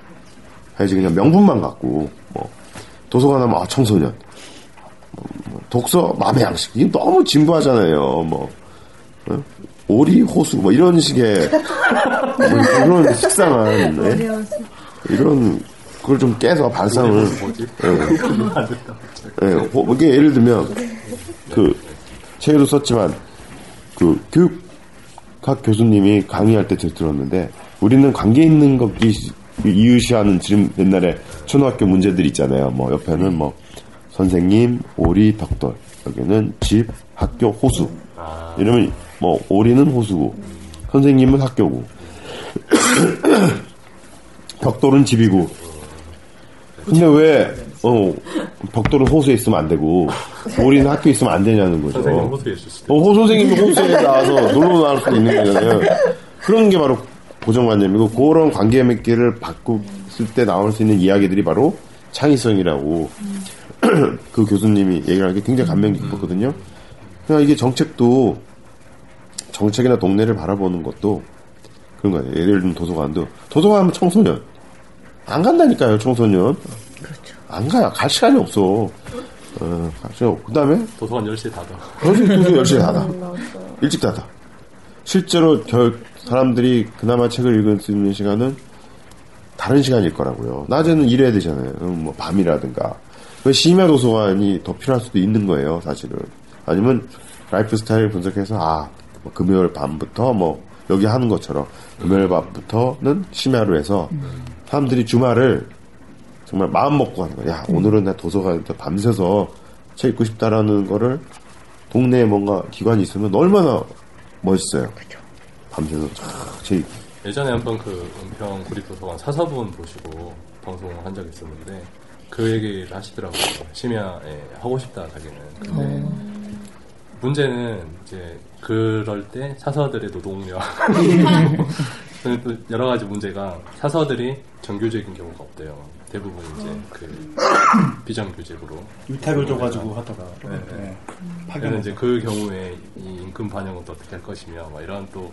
해야지 그냥 명분만 갖고 뭐 도서관 하면 아 청소년 독서 마음의 양식 이게 너무 진부하잖아요. 뭐 어? 오리 호수 뭐 이런 식의 뭐 그런 식상한 네? 이런 그걸 좀 깨서 발상을 예. 예, 호- 이게 예를 들면 그 책에도 썼지만 그 교육학 교수님이 강의할 때 제가 들었는데 우리는 관계 있는 것이 이유시하는 지금 옛날에 초등학교 문제들 있잖아요. 뭐 옆에는 뭐 선생님, 오리, 벽돌. 여기는 집, 학교, 호수. 이러면 뭐 오리는 호수고 선생님은 학교고. 벽돌은 집이고. 근데 왜, 어, 벽돌은 호수에 있으면 안 되고, 오리는 학교에 있으면 안 되냐는 거죠. 선생님 호수에 있을 수도 어, 호 선생님이 호수에 나와서 놀러 나올 수도 있는 거잖아요. 그런 게 바로 고정관념이고, 그런 관계 맺기를 바꿨을 때 나올 수 있는 이야기들이 바로 창의성이라고, 그 교수님이 얘기를 하는 게 굉장히 감명 깊었거든요. 그러니까 이게 정책도, 정책이나 동네를 바라보는 것도 그런 거예요. 예를 들면 도서관도, 도서관 하면 청소년. 안 간다니까요, 청소년. 안 가요. 갈 시간이 없어. 어. 그 다음에, 도서관 10시에 닫아. 도시 10시에 닫아. 일찍 닫아. 실제로 결, 사람들이 그나마 책을 읽을 수 있는 시간은 다른 시간일 거라고요. 낮에는 일해야 되잖아요. 음, 뭐 밤이라든가. 그 심야 도서관이 더 필요할 수도 있는 거예요, 사실은. 아니면 라이프 스타일 분석해서 아, 뭐 금요일 밤부터 뭐 여기 하는 것처럼 금요일 밤부터는 심야로 해서 사람들이 주말을 정말 마음 먹고 하는 거야. 야, 오늘은 나 도서관에서 밤새서 책 읽고 싶다라는 거를 동네에 뭔가 기관이 있으면 얼마나 멋있어요. 밤새서 책 읽고. 예전에 한번 그 은평 구립도서관 사서분 보시고 방송을 한 적이 있었는데 그 얘기를 하시더라고요. 심야에 하고 싶다 자기는. 근데 문제는 이제 그럴 때 사서들의 노동력 또 여러 가지 문제가 사서들이 정규직인 경우가 없대요. 대부분 이제 그 비정규직으로 위탁을 줘가지고 하다가 네, 네. 네. 파견을 그래서 이제 그 경우에 이 임금 반영은 또 어떻게 할 것이며 막 이런 또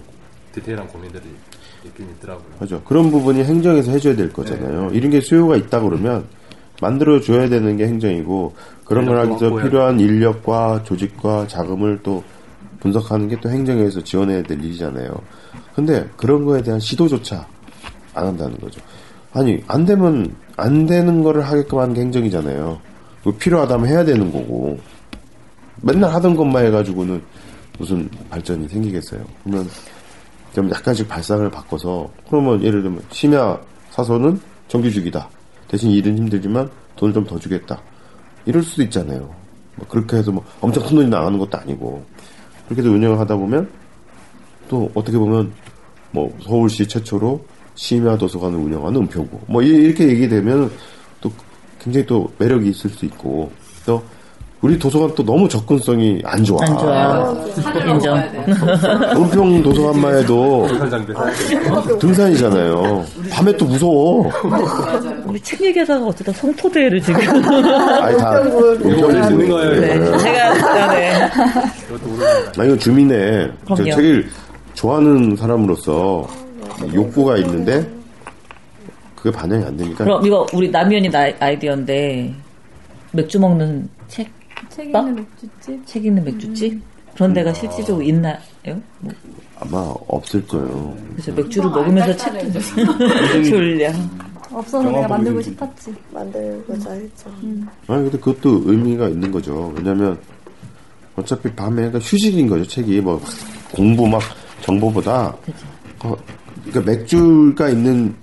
디테일한 고민들이 있긴 있더라고요. 하죠. 그런 부분이 행정에서 해줘야 될 거잖아요. 이런 게 수요가 있다 그러면 만들어 줘야 되는 게 행정이고 그런 걸 하기 위해서 필요한 인력과 조직과 자금을 또 분석하는 게 또 행정에서 지원해야 될 일이잖아요. 근데 그런 거에 대한 시도조차 안 한다는 거죠. 아니 안 되면 안 되는 거를 하게끔 하는 게 행정이잖아요. 그 필요하다면 해야 되는 거고 맨날 하던 것만 해가지고는 무슨 발전이 생기겠어요. 그러면 좀 약간씩 발상을 바꿔서 그러면 예를 들면 심야 사서는 정규직이다. 대신 일은 힘들지만 돈을 좀 더 주겠다. 이럴 수도 있잖아요. 뭐 그렇게 해서 뭐 엄청 큰 돈이 나가는 것도 아니고 그렇게 해서 운영을 하다 보면 또 어떻게 보면 뭐 서울시 최초로 심야 도서관을 운영하는 은표고 뭐 이- 이렇게 얘기되면 또 굉장히 또 매력이 있을 수 있고 또 우리 도서관 또 너무 접근성이 안 좋아. 안 좋아요. 인정. 은평 도서관만 해도 등산이잖아요. 밤에 또 무서워. 우리 책 얘기하다가 어쩌다 성토대를 지금. 아니 다 은평이 있는 거예요. 네. 제가, 네. 아 이거 주민의 저 그럼요. 책을 좋아하는 사람으로서 욕구가 있는데 그게 반영이 안 되니까 그럼 이거 우리 남현이 나 아이디어인데 맥주 먹는 책, 책 빵? 있는 맥주집? 책 있는 맥주집? 그런 데가 실질적으로 있나요? 뭐, 아마 없을 거예요. 그래서 맥주를 먹으면서 책도 졸려. 없어서 내가 만들고 싶었지. 만들고자 했죠. 아니 근데 그것도 의미가 있는 거죠. 왜냐면 어차피 밤에 그러니까 휴식인 거죠. 책이 뭐 공부 막 정보보다 어, 그러니까 맥주가 있는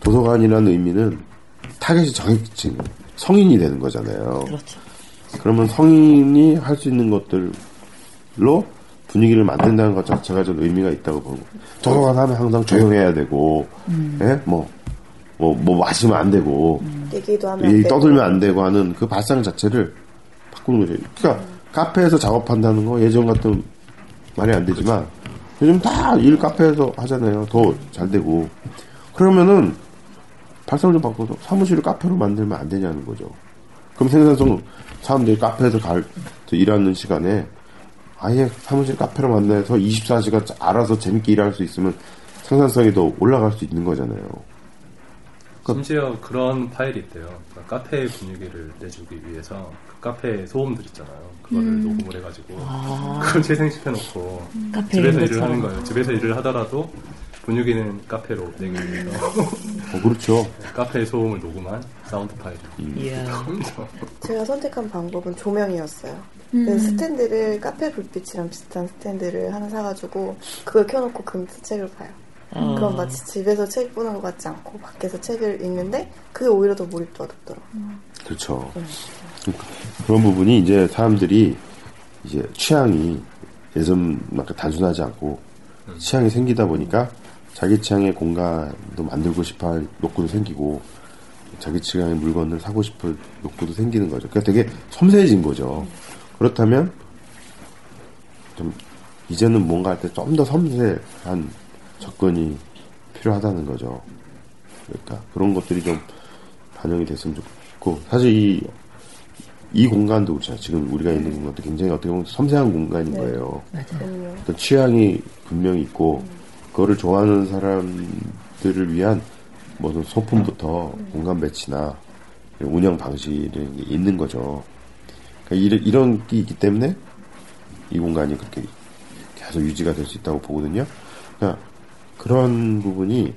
도서관이라는 의미는 타겟이 정해진 성인이 되는 거잖아요. 그렇죠. 그러면 성인이 할 수 있는 것들로 분위기를 만든다는 것 자체가 좀 의미가 있다고 보고 도서관 하면 항상 조용해야 되고 예? 뭐, 뭐, 뭐 마시면 안 되고 얘기도 하면 안. 떠들면 안 되고 하는 그 발상 자체를 바꾸는 거죠. 그러니까 카페에서 작업한다는 거 예전 같은 말이 안 되지만 요즘 다 일 카페에서 하잖아요. 더 잘 되고 그러면은 발상을 좀 바꿔서 사무실을 카페로 만들면 안 되냐는 거죠. 그럼 생산성 사람들이 카페에서 갈, 저 일하는 시간에 아예 사무실 카페로 만나서 24시간 알아서 재밌게 일할 수 있으면 생산성이 더 올라갈 수 있는 거잖아요. 심지어 그런 파일이 있대요. 그러니까 카페 분위기를 내주기 위해서 그 카페 소음들 있잖아요. 그거를 음. 녹음을 해가지고 아. 그걸 재생시켜놓고 카페 집에서 일을 하는. 거예요. 집에서 일을 하더라도 분위기는 카페로 내기 위해서 어, 그렇죠. 카페 소음을 녹음한 사운드 파일. 이야. 제가 선택한 방법은 조명이었어요. 음. 스탠드를 카페 불빛이랑 비슷한 스탠드를 하나 사가지고 그걸 켜놓고 그 밑에 책을 봐요. 어. 그럼 마치 집에서 책 보는 것 같지 않고 밖에서 책을 읽는데 그게 오히려 더 몰입도가 높더라고요. 그렇죠. 그런 부분이 이제 사람들이 이제 취향이 예전만큼 단순하지 않고 취향이 생기다 보니까 자기 취향의 공간도 만들고 싶어 할 욕구도 생기고 자기 취향의 물건을 사고 싶을 욕구도 생기는 거죠. 그러니까 되게 섬세해진 거죠. 그렇다면 좀 이제는 뭔가 할 때 좀 더 섬세한 접근이 필요하다는 거죠. 그러니까 그런 것들이 좀 반영이 됐으면 좋겠고 사실 이, 이 공간도 그렇잖아요. 지금 우리가 있는 공간도 굉장히 어떻게 보면 섬세한 공간인 네. 거예요. 그럼요. 어떤 취향이 분명히 있고 그거를 좋아하는 사람들을 위한 무슨 소품부터 공간 배치나 운영 방식이 있는 거죠. 그러니까 이런, 이런 게 있기 때문에 이 공간이 그렇게 계속 유지가 될 수 있다고 보거든요. 그러니까 그런 부분이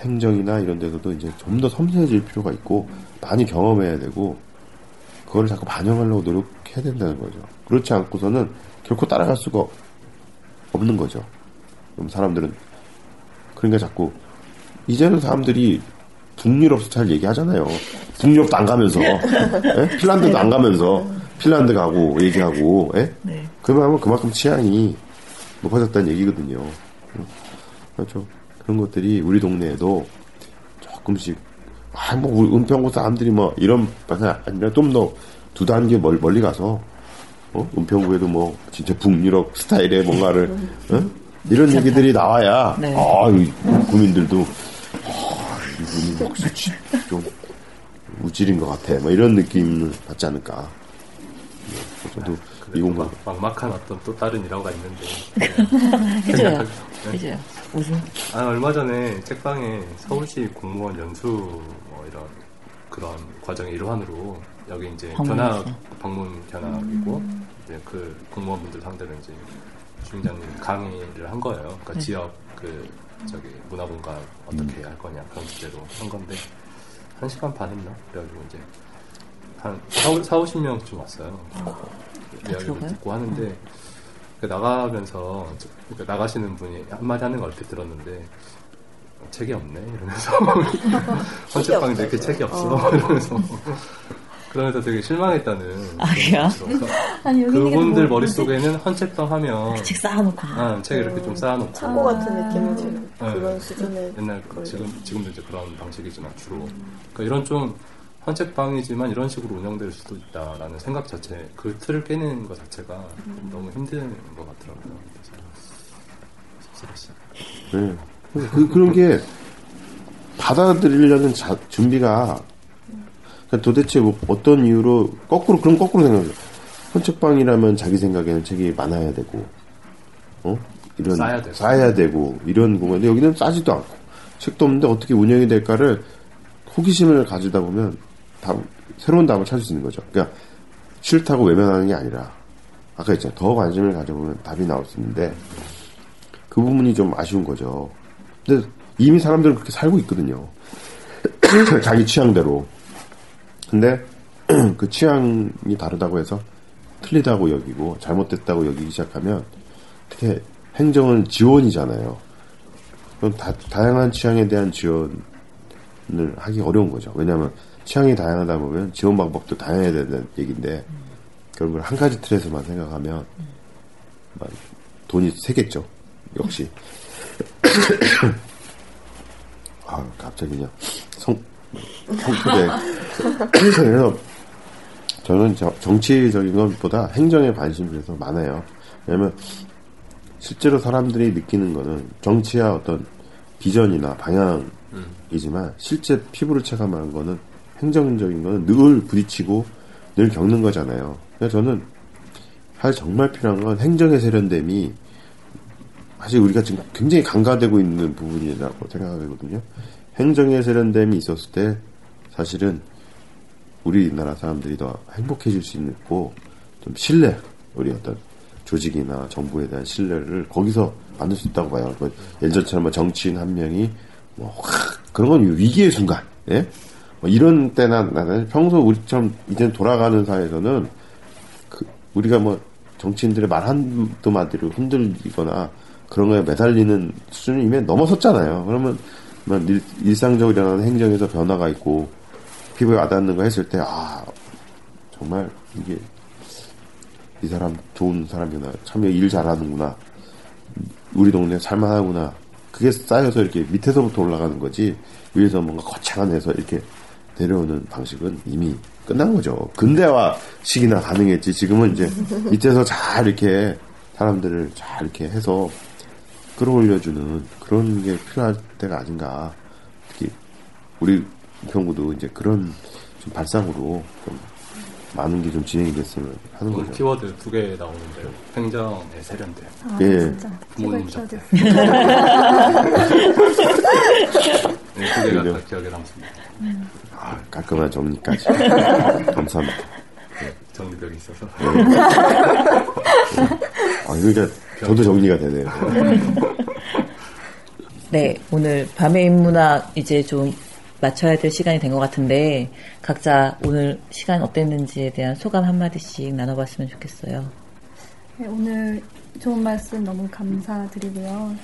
행정이나 이런 데서도 이제 좀 더 섬세해질 필요가 있고 많이 경험해야 되고 그거를 자꾸 반영하려고 노력해야 된다는 거죠. 그렇지 않고서는 결코 따라갈 수가 없는 거죠. 그럼 사람들은 그러니까 자꾸 이제는 사람들이 북유럽 스타일 얘기하잖아요. 북유럽도 안 가면서 예? 핀란드도 안 가면서 핀란드 가고 얘기하고 예? 네. 그러면 그만큼 취향이 높아졌다는 얘기거든요. 그렇죠. 그런 것들이 우리 동네에도 조금씩 아, 뭐, 우리 은평구 사람들이 뭐, 이런, 아니라 좀 더 두 단계 멀, 멀리 가서, 어? 은평구에도 뭐, 진짜 북유럽 스타일의 뭔가를, 어? 이런 얘기들이 나와야, 네. 아, 이 구민들도, 아, 이분이 역시 좀 우질인 것 같아. 뭐 이런 느낌을 받지 않을까. 네, 저도 이 공간. 막, 막막한 어떤 또 다른 일화가 있는데. 해줘요. 네. 해줘요. 무슨? 아, 얼마 전에 책방에 서울시 공무원 연수 뭐 이런 그런 과정의 일환으로 여기 이제 방문했어요. 견학 방문 견학이고 이제 그 공무원분들 상대로 이제 주인장님 강의를 한 거예요. 그러니까 네. 지역 그 저기 문화공간 어떻게 할 거냐 그런 주제로 한 건데 한 시간 반 했나? 그래가지고 이제 한 4, 4 50명쯤 왔어요. 이야기를 들어가요? 듣고 하는데 그 나가면서 저- 그러니까 나가시는 분이 한마디 하는 걸 얼핏 들었는데 책이 없네 이러면서 헌책방인데 이렇게 책이 없어 어. 이러면서 그러면서 되게 실망했다는 아, 그래요? 거. 아니, 그분들 뭐- 머릿속에는 헌책방 하면 책 쌓아놓고. 아, 책 이렇게 좀 쌓아놓고 창고 같은 느낌을 지금 네. 그런 수준의 옛날 그 거예요. 지금 지금도 이제 그런 방식이지만 주로 그러니까 이런 좀 헌책방이지만 이런 식으로 운영될 수도 있다라는 생각 자체 그 틀을 깨는 것 자체가 좀 너무 힘든 것 같더라고요. 그래서. 네. 그, 그런 게 받아들이려는 자- 준비가 그러니까 도대체 뭐 어떤 이유로 거꾸로 그럼 거꾸로 생각해요. 헌책방이라면 자기 생각에는 책이 많아야 되고 어 이런 되고. 쌓아야 되고 이런 공간인데 여기는 싸지도 않고 책도 없는데 어떻게 운영이 될까를 호기심을 가지다 보면 답, 새로운 답을 찾을 수 있는 거죠. 그러니까 싫다고 외면하는 게 아니라 아까 있잖아요. 더 관심을 가져보면 답이 나올 수 있는데 그 부분이 좀 아쉬운 거죠. 근데 이미 사람들은 그렇게 살고 있거든요. 자기 취향대로. 근데 그 취향이 다르다고 해서 틀리다고 여기고 잘못됐다고 여기기 시작하면 어떻게 행정은 지원이잖아요. 그럼 다, 다양한 취향에 대한 지원을 하기 어려운 거죠. 왜냐하면 취향이 다양하다 보면 지원 방법도 다양해야 되는 얘기인데 그런 걸 한 가지 틀에서만 생각하면 막 돈이 세겠죠. 역시. 아, 갑자기 그냥 성, 성토대. 그래서 저는 저- 정치적인 것보다 행정에 관심이 그래서 많아요. 왜냐면 실제로 사람들이 느끼는 거는 정치야 어떤 비전이나 방향이지만 실제 피부를 체감하는 거는 행정적인 거는 늘 부딪히고 늘 겪는 거잖아요. 그래서 저는 사실 정말 필요한 건 행정의 세련됨이 사실 우리가 지금 굉장히 강화되고 있는 부분이라고 생각하거든요. 행정의 세련됨이 있었을 때 사실은 우리나라 사람들이 더 행복해질 수 있고 좀 신뢰 우리 어떤 조직이나 정부에 대한 신뢰를 거기서 만들 수 있다고 봐요. 뭐 예전처럼 뭐 정치인 한 명이 뭐 확, 그런 건 위기의 순간, 예? 뭐 이런 때나 나는 평소 우리처럼 이제 돌아가는 사회에서는 그 우리가 뭐 정치인들의 말 한두 마디로 흔들리거나 그런 거에 매달리는 수준을 이미 넘어섰잖아요. 그러면 뭐 일, 일상적으로 일어나는 행정에서 변화가 있고 피부에 와닿는 거 했을 때 아 정말 이게 이 사람 좋은 사람이구나 참 일 잘하는구나 우리 동네 살만하구나 그게 쌓여서 이렇게 밑에서부터 올라가는 거지 위에서 뭔가 거창한 해서 이렇게 내려오는 방식은 이미 끝난 거죠. 근대화 시기나 가능했지. 지금은 이제 밑에서 잘 이렇게 사람들을 잘 이렇게 해서 끌어올려주는 그런 게 필요할 때가 아닌가. 특히 우리 경우도 이제 그런 좀 발상으로 좀 많은 게 좀 진행이 됐으면 하는 오늘 거죠. 키워드 두 개 나오는데요. 행정의 세련됨. 아, 예. 진짜. 부모님. 네, 두 개가. 다 기억에 남습니다. 아, 깔끔한 정리까지. 감사합니다. 정리벽이 있어서. 아, 이거 이제 저도 정리가 되네요. 네, 오늘 밤의 인문학 이제 좀 맞춰야 될 시간이 된 것 같은데 각자 오늘 시간 어땠는지에 대한 소감 한마디씩 나눠봤으면 좋겠어요. 네, 오늘 좋은 말씀 너무 감사드리고요.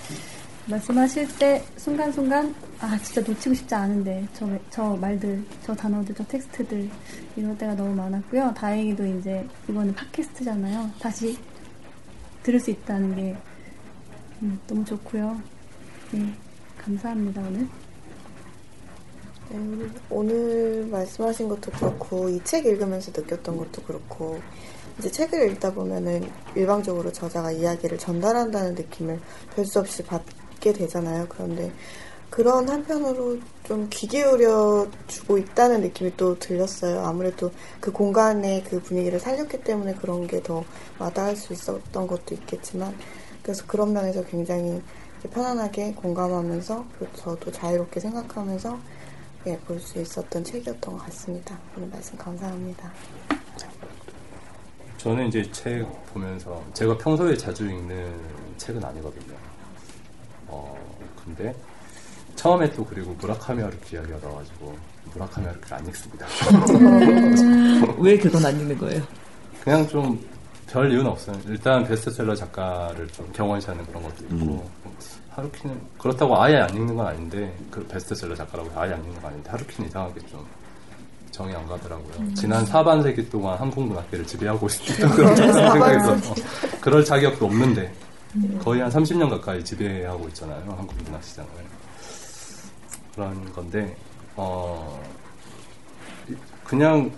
말씀하실 때 순간순간 아 진짜 놓치고 싶지 않은데 저, 저 말들, 저 단어들, 저 텍스트들 이럴 때가 너무 많았고요. 다행히도 이제 이거는 팟캐스트잖아요. 다시 들을 수 있다는 게 음, 너무 좋고요. 네, 감사합니다 오늘. 네, 오늘- 말씀하신 것도 그렇고 이 책 읽으면서 느꼈던 것도 그렇고 이제 책을 읽다 보면은 일방적으로 저자가 이야기를 전달한다는 느낌을 별 수 없이 받게 되잖아요. 그런데 그런 한편으로 좀 귀 기울여 주고 있다는 느낌이 또 들렸어요. 아무래도 그 공간의 그 분위기를 살렸기 때문에 그런 게 더 와닿을 수 있었던 것도 있겠지만 그래서 그런 면에서 굉장히 편안하게 공감하면서 그리고 저도 자유롭게 생각하면서 예, 볼 수 있었던 책이었던 것 같습니다. 오늘 말씀 감사합니다. 저는 이제 책 보면서 제가 평소에 자주 읽는 책은 아니거든요. 어, 근데 처음에 또 그리고 무라카미 하루키 이야기가 나와가지고 무라카미 하루키를 안 읽습니다. 왜 그건 안 읽는 거예요? 그냥 좀 별 이유는 없어요. 일단 베스트셀러 작가를 좀 경원시하는 그런 것도 있고 하루키는 그렇다고 아예 안 읽는 건 아닌데 그 베스트셀러 작가라고 해서 아예 안 읽는 건 아닌데 하루키는 이상하게 좀 정이 안 가더라고요. 지난 사반세기 동안 한국 문학계를 지배하고 있었던 그런 생각이 들어서 그럴 자격도 없는데 거의 한 30년 가까이 지배하고 있잖아요. 한국 문학 시장을. 그런 건데 어 그냥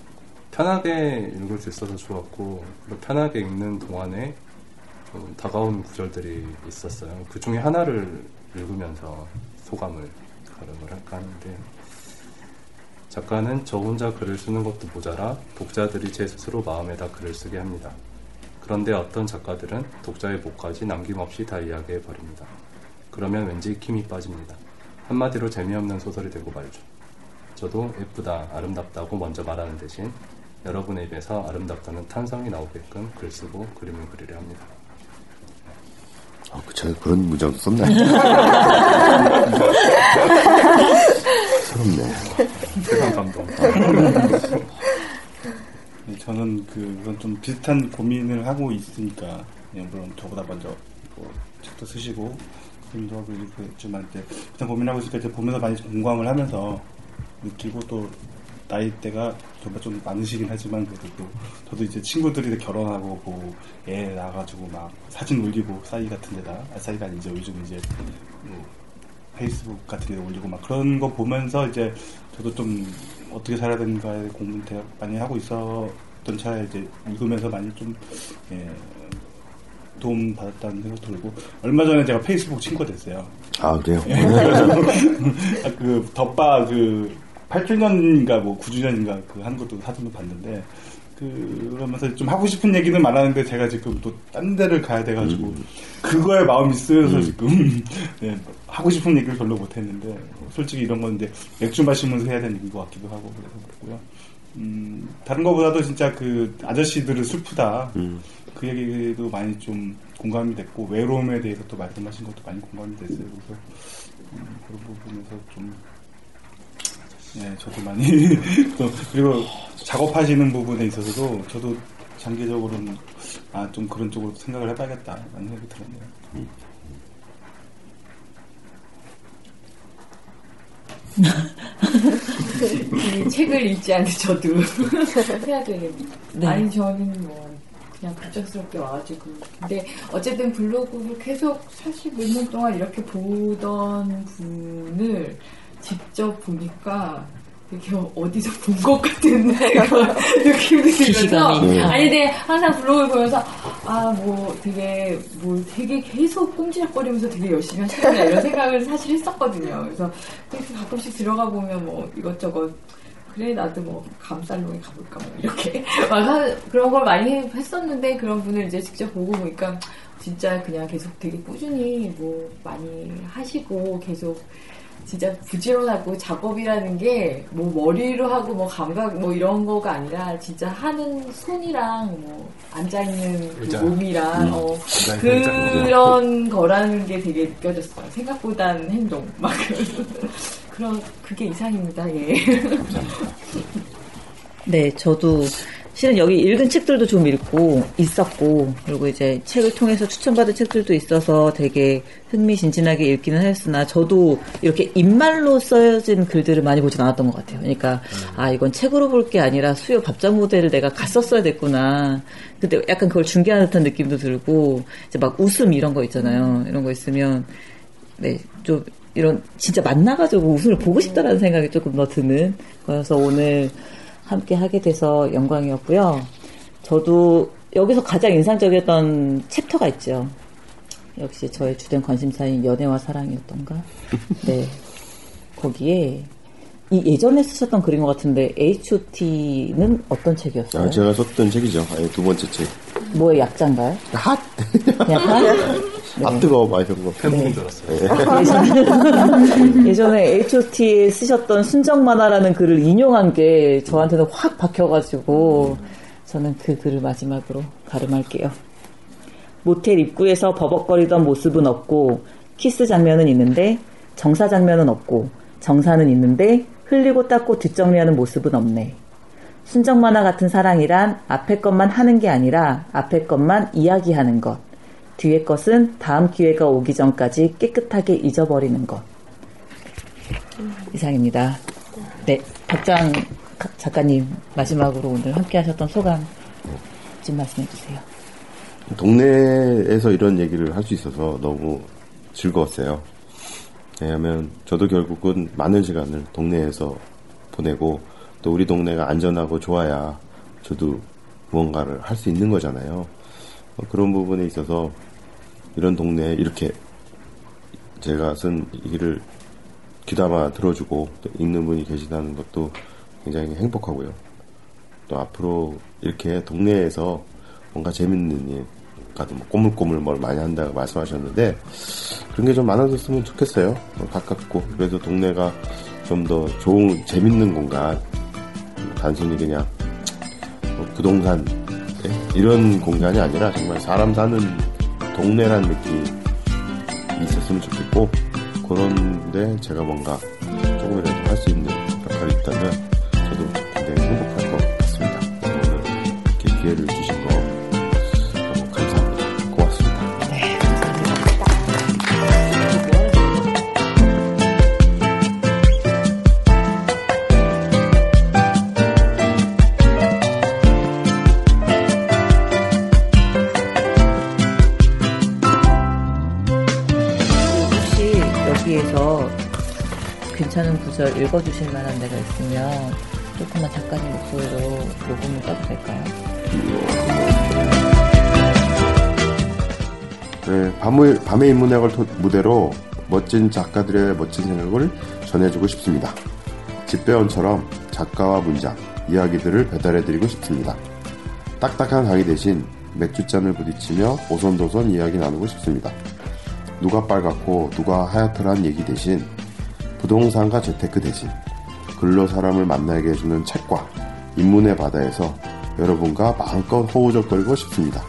편하게 읽을 수 있어서 좋았고 편하게 읽는 동안에 좀 다가오는 구절들이 있었어요. 그 중에 하나를 읽으면서 소감을 가름을 할까 하는데 작가는 저 혼자 글을 쓰는 것도 모자라 독자들이 제 스스로 마음에다 글을 쓰게 합니다. 그런데 어떤 작가들은 독자의 목까지 남김없이 다 이야기해 버립니다. 그러면 왠지 힘이 빠집니다. 한마디로 재미없는 소설이 되고 말죠. 저도 예쁘다, 아름답다고 먼저 말하는 대신 여러분의 입에서 아름답다는 탄성이 나오게끔 글 쓰고 그림을 그리려 합니다. 아, 그 제가 그런 문장도 썼나요? 새롭네. 세상 감동. 네, 저는 그건 좀 비슷한 고민을 하고 있으니까 예, 물론 저보다 먼저 뭐 책도 쓰시고 하고 이렇게 했지만 이제 비슷한 고민하고 있으니까 이제 보면서 많이 좀 공감을 하면서 느끼고 또 나이대가 저보다 좀 많으시긴 하지만 그래도 또 저도 이제 친구들이 결혼하고 뭐애 낳아가지고 막 사진 올리고 싸이 같은 데다 아, 싸이가 아니죠. 요즘 이제 뭐 페이스북 같은 데 올리고 막 그런 거 보면서 이제 저도 좀 어떻게 살아야 되는가에 를 많이 하고 있었던 차에 이제 읽으면서 많이 좀 예, 도움 받았다는 생각도 들고 얼마 전에 제가 페이스북 친구가 됐어요. 아, 그래요? 아, 그 덧바 그 8주년인가 뭐 9주년인가 그 한 것도 사진도 봤는데 그러면서 좀 하고 싶은 얘기는 많았는데 제가 지금 또 딴 데를 가야 돼가지고 그거에 마음이 쓰여서 지금 네, 하고 싶은 얘기를 별로 못했는데 솔직히 이런 건 이제 맥주 마시면서 해야 되는 얘기인 것 같기도 하고 그래서 그렇고요. 음, 다른 것보다도 진짜 그 아저씨들은 슬프다. 그 얘기도 많이 좀 공감이 됐고 외로움에 대해서 또 말씀하신 것도 많이 공감이 됐어요. 그래서 음, 그런 부분에서 좀 네, 저도 많이 또 그리고 작업하시는 부분에 있어서도 저도 장기적으로는 아 좀 그런 쪽으로 생각을 해봐야겠다라는 생각이 들었네요. 이 책을 읽지 않은 저도 해야 되겠네요. 네. 아니 저는 뭐 그냥 갑작스럽게 와가지고 근데 어쨌든 블로그를 계속 사실 몇 년 동안 이렇게 보던 분을 직접 보니까 되게 어디서 본 것 같은 느낌이 들면서. 아니 근데 항상 블로그를 보면서 아 뭐 되게 뭐 되게 계속 꼼지락거리면서 되게 열심히 하시구나 이런 생각을 사실 했었거든요. 그래서 가끔씩 들어가 보면 뭐 이것저것 그래 나도 뭐 감살롱에 가볼까 뭐 이렇게 막 하- 그런 걸 많이 해- 했었는데 그런 분을 이제 직접 보고 보니까 진짜 그냥 계속 되게 꾸준히 뭐 많이 하시고 계속 진짜 부지런하고 작업이라는 게 뭐 머리로 하고 뭐 감각 뭐 이런 거가 아니라 진짜 하는 손이랑 뭐 앉아 있는 그. 몸이랑 음. 어. 그런 거라는 게 되게 느껴졌어요. 생각보다는 행동 막 그런 그게 이상입니다. 예. 네, 저도 실은 여기 읽은 책들도 좀 읽고 있었고 그리고 이제 책을 통해서 추천받은 책들도 있어서 되게 흥미진진하게 읽기는 했으나 저도 이렇게 입말로 써진 글들을 많이 보진 않았던 것 같아요. 그러니까 아 이건 책으로 볼 게 아니라 수요 밥장 모델을 내가 갔었어야 됐구나. 근데 약간 그걸 중계하는 듯한 느낌도 들고 이제 막 웃음 이런 거 있잖아요. 이런 거 있으면 네, 좀 이런 진짜 만나가지고 웃음을 보고 싶다라는 생각이 조금 더 드는 거여서 오늘 함께 하게 돼서 영광이었고요. 저도 여기서 가장 인상적이었던 챕터가 있죠. 역시 저의 주된 관심사인 연애와 사랑이었던가. 네. 거기에 이 예전에 쓰셨던 글인 것 같은데 H.O.T는 어떤 책이었어요? 아, 제가 썼던 책이죠. 아니, 두 번째 책. 뭐의 약자인가요? 핫! 약간? 아, 뜨거워, 막 이런 거. 팬분인 줄 알았어요. 예전에, 예전에 H.O.T에 쓰셨던 순정 만화라는 글을 인용한 게 저한테는 확 박혀가지고 저는 그 글을 마지막으로 가름할게요. 모텔 입구에서 버벅거리던 모습은 없고 키스 장면은 있는데 정사 장면은 없고 정사는 있는데 흘리고 닦고 뒷정리하는 모습은 없네. 순정 만화 같은 사랑이란 앞에 것만 하는 게 아니라 앞에 것만 이야기하는 것. 뒤에 것은 다음 기회가 오기 전까지 깨끗하게 잊어버리는 것. 이상입니다. 네, 박장 작가님 마지막으로 오늘 함께 하셨던 소감 좀 말씀해 주세요. 동네에서 이런 얘기를 할 수 있어서 너무 즐거웠어요. 왜냐하면 저도 결국은 많은 시간을 동네에서 보내고 또 우리 동네가 안전하고 좋아야 저도 무언가를 할 수 있는 거잖아요. 어, 그런 부분에 있어서 이런 동네에 이렇게 제가 쓴이 글을 귀담아 들어주고 또 읽는 분이 계시다는 것도 굉장히 행복하고요. 또 앞으로 이렇게 동네에서 뭔가 재밌는 일, 아까도 뭐 꼬물꼬물 뭘 많이 한다고 말씀하셨는데 그런 게 좀 많아졌으면 좋겠어요. 어, 가깝고 그래서 동네가 좀 더 좋은 재밌는 공간, 단순히 그냥 뭐 부동산 네, 이런 공간이 아니라 정말 사람 사는 동네란 느낌이 있었으면 좋겠고 그런데 제가 뭔가 조금이라도 할 수 있는 역할이 있다면 구절 읽어주실 만한 데가 있으면 조금만 작가님 목소리로 녹음을 써도 될까요? 네, 밤의, 밤의 인문학을 토- 무대로 멋진 작가들의 멋진 생각을 전해주고 싶습니다. 집배원처럼 작가와 문장, 이야기들을 배달해드리고 싶습니다. 딱딱한 강의 대신 맥주잔을 부딪히며 오손도손 이야기 나누고 싶습니다. 누가 빨갛고 누가 하얗더란 얘기 대신 부동산과 재테크 대신 글로 사람을 만나게 해주는 책과 인문의 바다에서 여러분과 마음껏 호우적거리고 싶습니다.